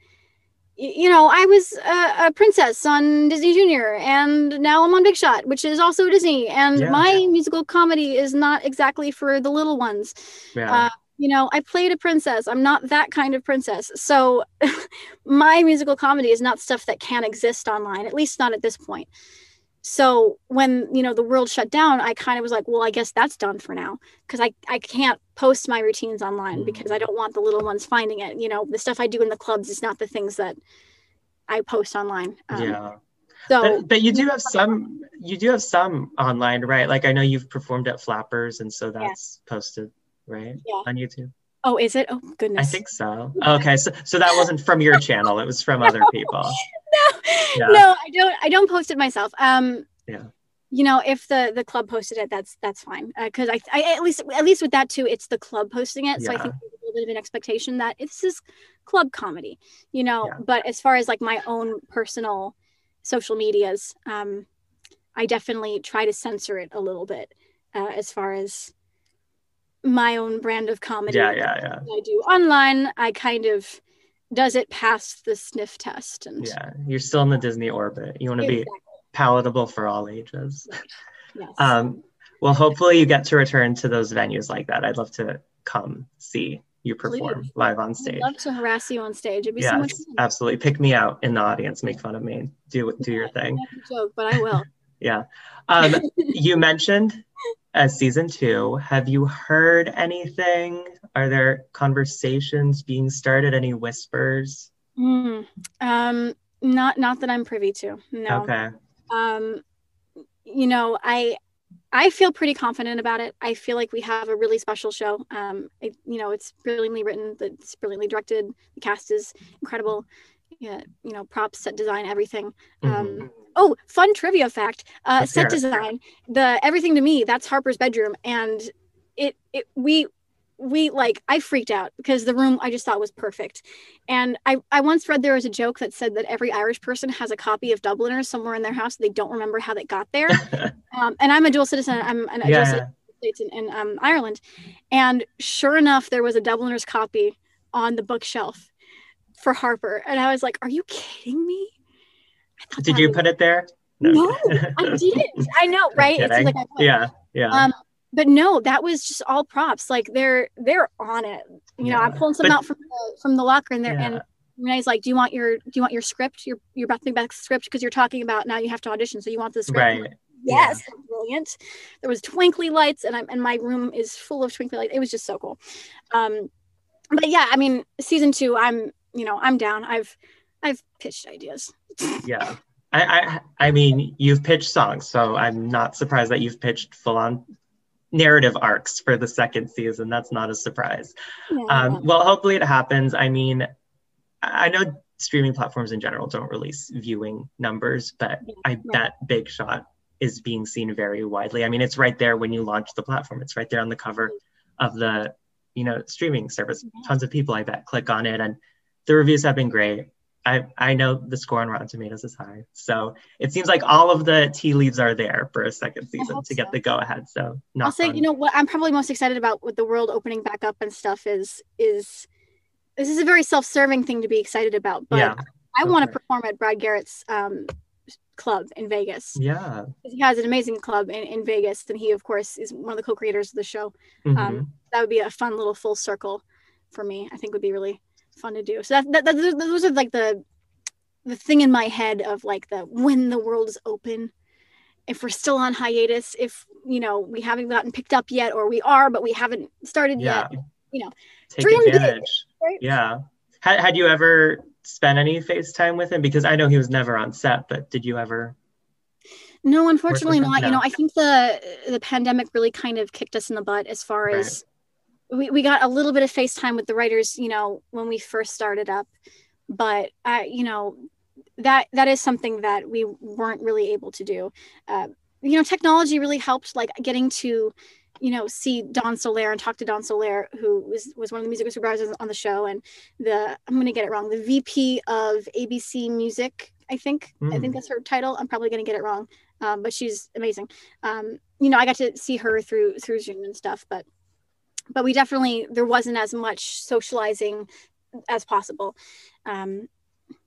you know I was a, a princess on Disney Junior and now I'm on Big Shot, which is also Disney, and yeah. my musical comedy is not exactly for the little ones. Yeah. Uh, you know, I played a princess. I'm not that kind of princess. So [LAUGHS] my musical comedy is not stuff that can exist online, at least not at this point. So when, you know, the world shut down, I kind of was like, well, I guess that's done for now because I, I can't post my routines online mm. because I don't want the little ones finding it. You know, the stuff I do in the clubs is not the things that I post online. Um, yeah. So, but, but, you do have some, you do have some online, right? Like I know you've performed at Flappers and so that's yeah. posted right? Yeah. On YouTube. Oh, is it? Oh goodness. I think so. Okay, so so that wasn't from your [LAUGHS] channel; it was from other people. [LAUGHS] no, yeah. no, I don't. I don't post it myself. Um, yeah. You know, if the the club posted it, that's that's fine. Because uh, I, I at least at least with that too, it's the club posting it, so. I think there's a little bit of an expectation that this is club comedy. You know, yeah. but as far as like my own personal social medias, um, I definitely try to censor it a little bit uh, as far as my own brand of comedy. Yeah, yeah, yeah. I do online. I kind of does it past the sniff test and yeah you're still in the disney orbit you want to exactly. be palatable for all ages yes. um well hopefully you get to return to those venues like that i'd love to come see you perform Please. live on stage. I'd love to harass you on stage. It'd be yes, so much fun. Absolutely. Pick me out in the audience, make fun of me, do do your thing. Joke, but I will. [LAUGHS] yeah. Um, you mentioned [LAUGHS] as season two. Have you heard anything? Are there conversations being started? Any whispers? Mm, um, not not that I'm privy to. No. Okay. Um, you know, I I feel pretty confident about it. I feel like we have a really special show. Um, it, you know, it's brilliantly written, it's brilliantly directed. The cast is incredible. Yeah, you know, props, set design, everything. Um, mm-hmm. Oh, fun trivia fact: uh, set design, the everything to me. That's Harper's bedroom, and it it we we like I freaked out because the room I just thought was perfect. And I I once read there was a joke that said that every Irish person has a copy of Dubliners somewhere in their house. They don't remember how they got there. [LAUGHS] um, and I'm a dual citizen. I'm an yeah. dual citizen in, in um, Ireland, and sure enough, there was a Dubliners copy on the bookshelf for Harper, and I was like, "Are you kidding me?" Did you put it there? No, no I didn't. [LAUGHS] I know, right? It's like yeah, yeah. Um, but no, that was just all props. Like they're they're on it. You yeah. know, I'm pulling some out from the, from the locker in there, yeah. and Renee's like, "Do you want your Do you want your script, your your Beth Macbeth script? Because you're talking about now you have to audition, so you want the script." Right. Like, yes, yeah. brilliant. There was twinkly lights, and I'm and my room is full of twinkly lights. It was just so cool. Um, but yeah, I mean, season two, I'm you know I'm down. I've I've pitched ideas. [LAUGHS] yeah. I, I I mean, you've pitched songs, so I'm not surprised that you've pitched full on narrative arcs for the second season. That's not a surprise. Yeah. Um, well, hopefully it happens. I mean, I know streaming platforms in general don't release viewing numbers, but yeah. I bet Big Shot is being seen very widely. I mean, it's right there when you launch the platform. It's right there on the cover of the, you know, streaming service. Tons of people, I bet, click on it, and the reviews have been great. I I know the score on Rotten Tomatoes is high, so it seems like all of the tea leaves are there for a second season to get the go ahead. So I'll say, fun. you know, what I'm probably most excited about with the world opening back up and stuff is is this is a very self-serving thing to be excited about, but yeah, I want to perform at Brad Garrett's um, club in Vegas. Yeah. He has an amazing club in, in Vegas, and he, of course, is one of the co creators of the show. Mm-hmm. Um, that would be a fun little full circle for me. I think would be really fun to do. So that, that, that those are like the the thing in my head of like the when the world is open if we're still on hiatus if you know we haven't gotten picked up yet or we are but we haven't started yeah. yet you know take advantage big, right? yeah had, had you ever spent any FaceTime with him? Because I know he was never on set, but did you ever? No, unfortunately not. No. You know, I think the the pandemic really kind of kicked us in the butt as far right. as we, we got a little bit of FaceTime with the writers, you know, when we first started up. But uh, you know, that that is something that we weren't really able to do. Uh, you know, technology really helped like getting to you know, see Dawn Soler and talk to Dawn Soler, who was, was one of the music supervisors on the show, and the I'm going to get it wrong, the VP of ABC Music, I think. Mm. I think hmm. that's her title. I'm probably going to get it wrong, um, but she's amazing. Um, you know, I got to see her through through Zoom and stuff, but but we definitely there wasn't as much socializing as possible. Um,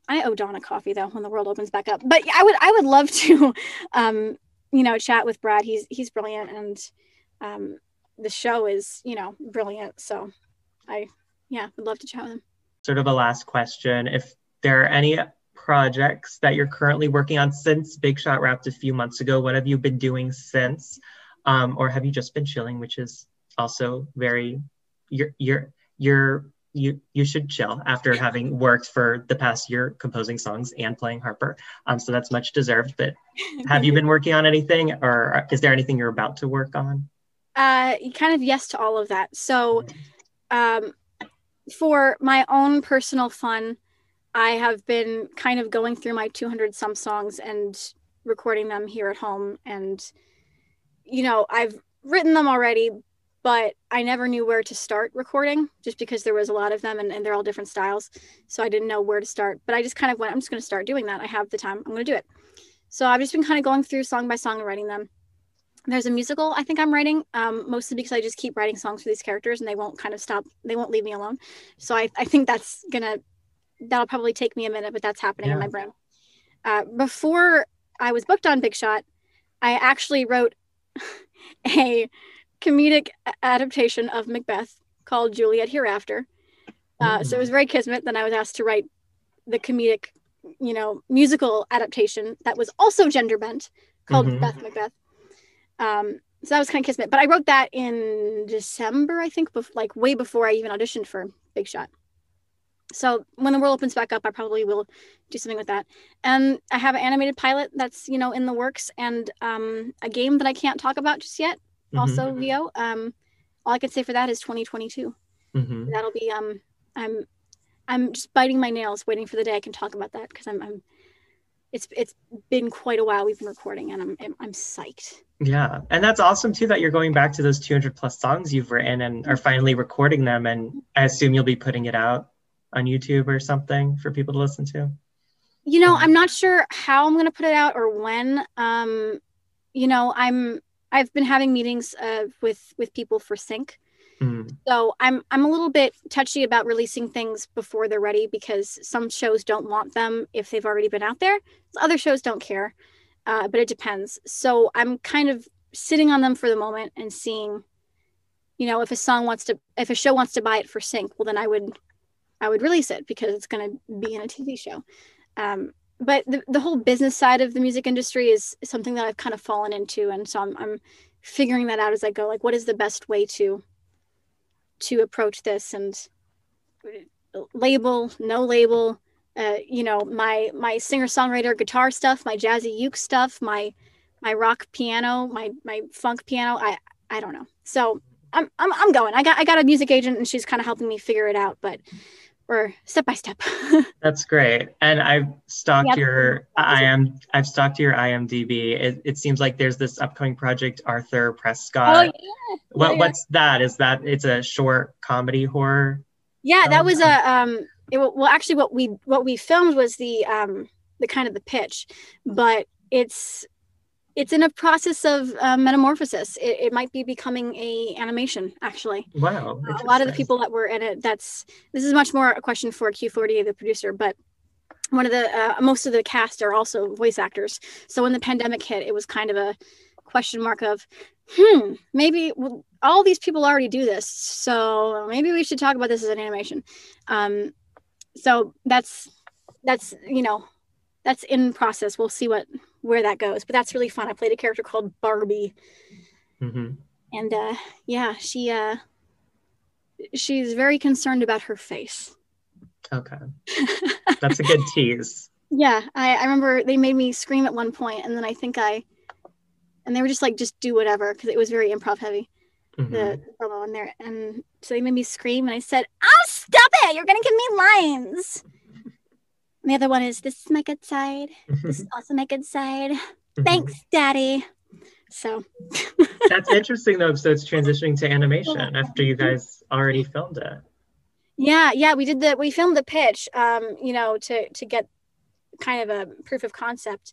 I owe donna coffee though when the world opens back up. But I would I would love to, [LAUGHS] um, you know, chat with Brad. He's he's brilliant and um, the show is, you know, brilliant. So I, yeah, would love to chat with him. Sort of a last question. If there are any projects that you're currently working on since Big Shot wrapped a few months ago, what have you been doing since? Um, or have you just been chilling, which is also very, you're, you're, you're, you you should chill after having worked for the past year composing songs and playing Harper. Um, so that's much deserved. But [LAUGHS] have you been working on anything, or is there anything you're about to work on? Uh, kind of yes to all of that. So, um, for my own personal fun, I have been kind of going through my 200 some songs and recording them here at home. And, you know, I've written them already, but I never knew where to start recording just because there was a lot of them and, and they're all different styles. So I didn't know where to start. But I just kind of went, I'm just going to start doing that. I have the time. I'm going to do it. So I've just been kind of going through song by song and writing them there's a musical I think I'm writing, um, mostly because I just keep writing songs for these characters and they won't kind of stop, they won't leave me alone. So I, I think that's gonna, that'll probably take me a minute, but that's happening yeah. in my brain. Uh, before I was booked on Big Shot, I actually wrote [LAUGHS] a comedic adaptation of Macbeth called Juliet Hereafter. Uh, mm. So it was very kismet. Then I was asked to write the comedic, you know, musical adaptation that was also gender bent called mm-hmm. Beth Macbeth. Um, so that was kind of kismet. But I wrote that in December, I think, bef- like way before I even auditioned for Big Shot. So when the world opens back up, I probably will do something with that. And I have an animated pilot that's you know in the works, and um, a game that I can't talk about just yet. Mm-hmm. Also, Leo. Um, all I can say for that is 2022. Mm-hmm. That'll be um, I'm I'm just biting my nails, waiting for the day I can talk about that because I'm I'm it's it's been quite a while we've been recording, and I'm I'm psyched. Yeah, and that's awesome too that you're going back to those 200 plus songs you've written and are finally recording them. And I assume you'll be putting it out on YouTube or something for people to listen to. You know, I'm not sure how I'm going to put it out or when. Um, you know, I'm I've been having meetings uh, with with people for sync. Mm. So I'm I'm a little bit touchy about releasing things before they're ready because some shows don't want them if they've already been out there. Other shows don't care uh, but it depends. So I'm kind of sitting on them for the moment and seeing, you know, if a song wants to, if a show wants to buy it for sync, well, then I would, I would release it because it's going to be in a TV show. Um, but the, the whole business side of the music industry is, something that I've kind of fallen into. And so I'm, I'm figuring that out as I go, like, what is the best way to, to approach this and label, no label, uh, you know my my singer songwriter guitar stuff my jazzy uke stuff my my rock piano my my funk piano i i don't know so i'm i'm, I'm going i got i got a music agent and she's kind of helping me figure it out but or step by step. [LAUGHS] That's great. And I've stalked yep. your I am I've stalked your IMDb. It, it, seems like there's this upcoming project, Arthur Prescott. Oh, yeah. What yeah, what's that? Is that it's a short comedy horror? Yeah, that was a um it, well actually what we what we filmed was the um the kind of the pitch, but it's it's in a process of uh, metamorphosis. It, it, might be becoming a animation, actually. Wow! Uh, a lot of the people that were in it. That's this is much more a question for Q40, the producer, but one of the uh, most of the cast are also voice actors. So when the pandemic hit, it was kind of a question mark of, hmm, maybe well, all these people already do this, so maybe we should talk about this as an animation. Um, so that's that's you know that's in process. We'll see what where that goes. But that's really fun. I played a character called Barbie, mm-hmm. and uh, yeah, she uh, she's very concerned about her face. Okay, that's a good [LAUGHS] tease. Yeah, I, I remember they made me scream at one point, and then I think I, and they were just like, just do whatever because it was very improv heavy. Mm-hmm. The promo in there, and so they made me scream, and I said, "Oh, stop it! You're gonna give me lines." And the other one is this is my good side. This is also my good side. Thanks, Daddy. So [LAUGHS] that's interesting though. So it's transitioning to animation after you guys already filmed it. Yeah, yeah, we did the we filmed the pitch, um, you know, to to get kind of a proof of concept.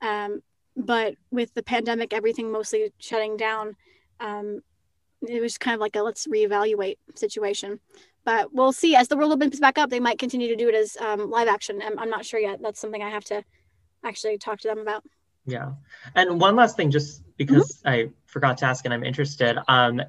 Um, but with the pandemic, everything mostly shutting down, um, it was kind of like a let's reevaluate situation but we'll see. As the world opens back up they might continue to do it as um, live action. I'm, I'm not sure yet. That's something i have to actually talk to them about. Yeah. And one last thing just because mm-hmm. i forgot to ask and i'm interested um,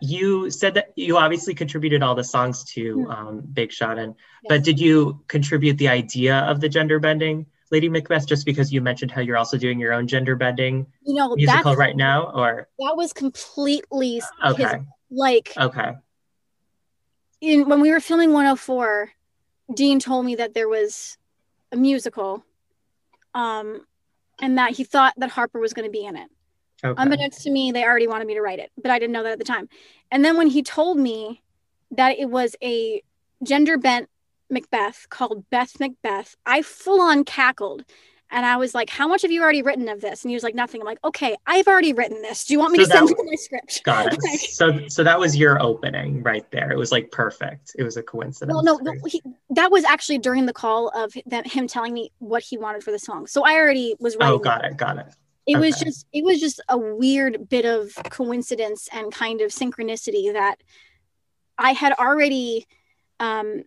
you said that you obviously contributed all the songs to mm-hmm. um, big shot and yes. but did you contribute the idea of the gender bending lady macbeth just because you mentioned how you're also doing your own gender bending you know musical right now or that was completely okay. his, like okay in when we were filming 104 dean told me that there was a musical um and that he thought that harper was going to be in it. Okay. unbeknownst to me they already wanted me to write it but i didn't know that at the time. And then when he told me that it was a gender bent macbeth called beth macbeth i full on cackled and I was like, How much have you already written of this? And he was like, Nothing. I'm like, Okay, I've already written this. Do you want me so to send you my script? [LAUGHS] Got it. so so that was your opening right there. It was like perfect. It was a coincidence. Well, no, he, that was actually during the call of them, him telling me what he wanted for the song. So I already was writing. Oh, got it, got it. It okay. was just it was just a weird bit of coincidence and kind of synchronicity that I had already um,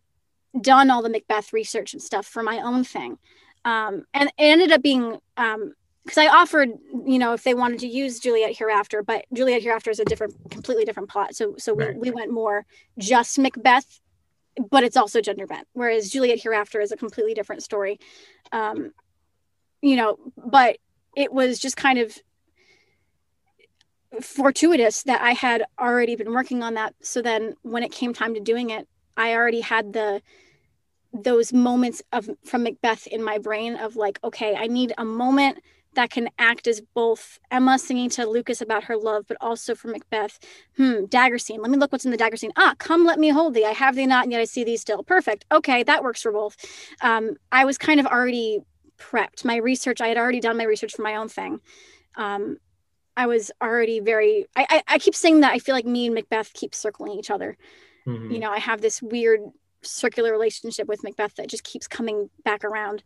done all the Macbeth research and stuff for my own thing um, and it ended up being um, because I offered, you know, if they wanted to use Juliet Hereafter, but Juliet Hereafter is a different, completely different plot. So, so right. we, we went more just Macbeth, but it's also gender bent. Whereas Juliet Hereafter is a completely different story. Um, you know, but it was just kind of fortuitous that I had already been working on that. So then when it came time to doing it, I already had the those moments of from Macbeth in my brain of like, okay, I need a moment that can act as both Emma singing to Lucas about her love, but also for Macbeth. Hmm, dagger scene. Let me look what's in the dagger scene. Ah, come, let me hold thee. I have thee not, and yet I see thee still. Perfect. Okay, that works for both. Um, I was kind of already prepped. My research, I had already done my research for my own thing. Um, I was already very. I, I, I keep saying that I feel like me and Macbeth keep circling each other. Mm-hmm. You know, I have this weird circular relationship with Macbeth that just keeps coming back around.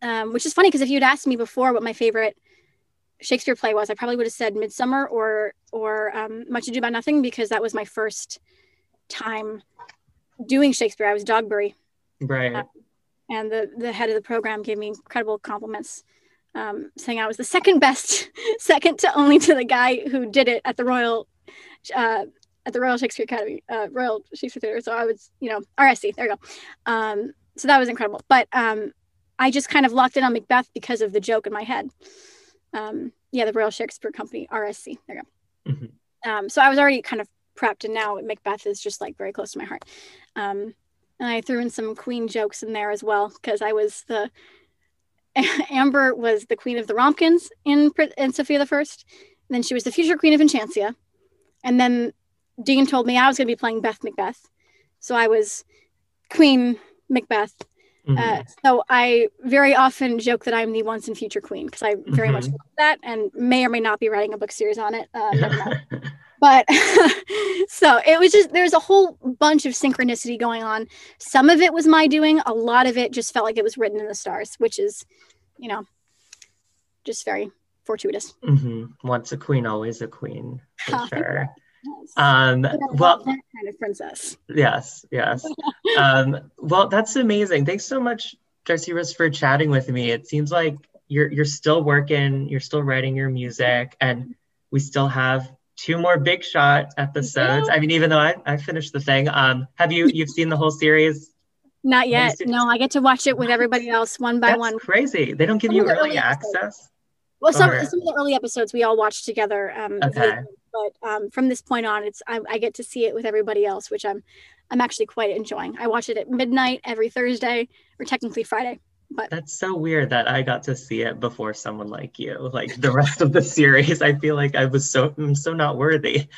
Um, which is funny because if you'd asked me before what my favorite Shakespeare play was, I probably would have said Midsummer or or um, Much Ado About Nothing because that was my first time doing Shakespeare. I was Dogberry, right? Uh, and the the head of the program gave me incredible compliments, um, saying I was the second best, [LAUGHS] second to only to the guy who did it at the Royal uh, at the Royal Shakespeare Academy, uh, Royal Shakespeare Theatre. So I was, you know, RSC. There you go. Um, so that was incredible. But um, I just kind of locked in on Macbeth because of the joke in my head. Um, yeah, the Royal Shakespeare Company, RSC. There you go. Mm-hmm. Um, so I was already kind of prepped, and now Macbeth is just like very close to my heart. Um, and I threw in some Queen jokes in there as well because I was the [LAUGHS] Amber was the Queen of the Rompkins in in Sofia the First. Then she was the future Queen of Enchancia, and then Dean told me I was going to be playing Beth Macbeth. So I was Queen Macbeth. Uh, mm-hmm. Uh, so I very often joke that I'm the once and future queen because I very mm-hmm. much love that and may or may not be writing a book series on it. Uh, [LAUGHS] but [LAUGHS] so it was just there's a whole bunch of synchronicity going on. Some of it was my doing. A lot of it just felt like it was written in the stars, which is, you know, just very fortuitous. Mm-hmm. Once a queen, always a queen, for [LAUGHS] sure. Yes. Um, well, that kind of princess. Yes, yes. [LAUGHS] um, well, that's amazing. Thanks so much, Darcy Rose, for chatting with me. It seems like you're you're still working, you're still writing your music, and we still have two more big shot episodes. I mean, even though I, I finished the thing, um, have you you've seen the whole series? Not yet. No, I get to watch it with everybody else one by That's one. Crazy. They don't give some you early, early access. Well, some, some of the early episodes we all watched together. Um, okay. But um, from this point on, it's I, I, get to see it with everybody else, which I'm I'm actually quite enjoying. I watch it at midnight every Thursday, or technically Friday. But that's so weird that I got to see it before someone like you. Like the rest of the series, I feel like I was so I'm so not worthy.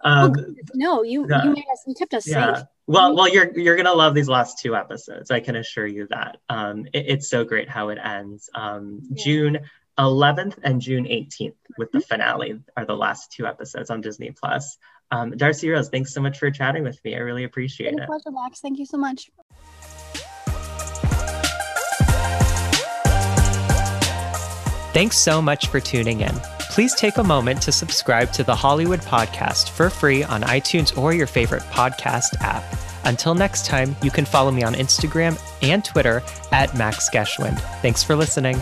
Um, oh, no, you yeah. you made us you kept us yeah. safe. Well, well, you're you're gonna love these last two episodes. I can assure you that. Um, it, it's so great how it ends. Um, yeah. June 11th and June 18th with the mm-hmm. finale are the last two episodes on Disney Plus. Um, Darcy Rose, thanks so much for chatting with me. I really appreciate it. Pleasure, Max. Thank you so much. Thanks so much for tuning in. Please take a moment to subscribe to the Hollywood Podcast for free on iTunes or your favorite podcast app. Until next time, you can follow me on Instagram and Twitter at Max Geschwind. Thanks for listening.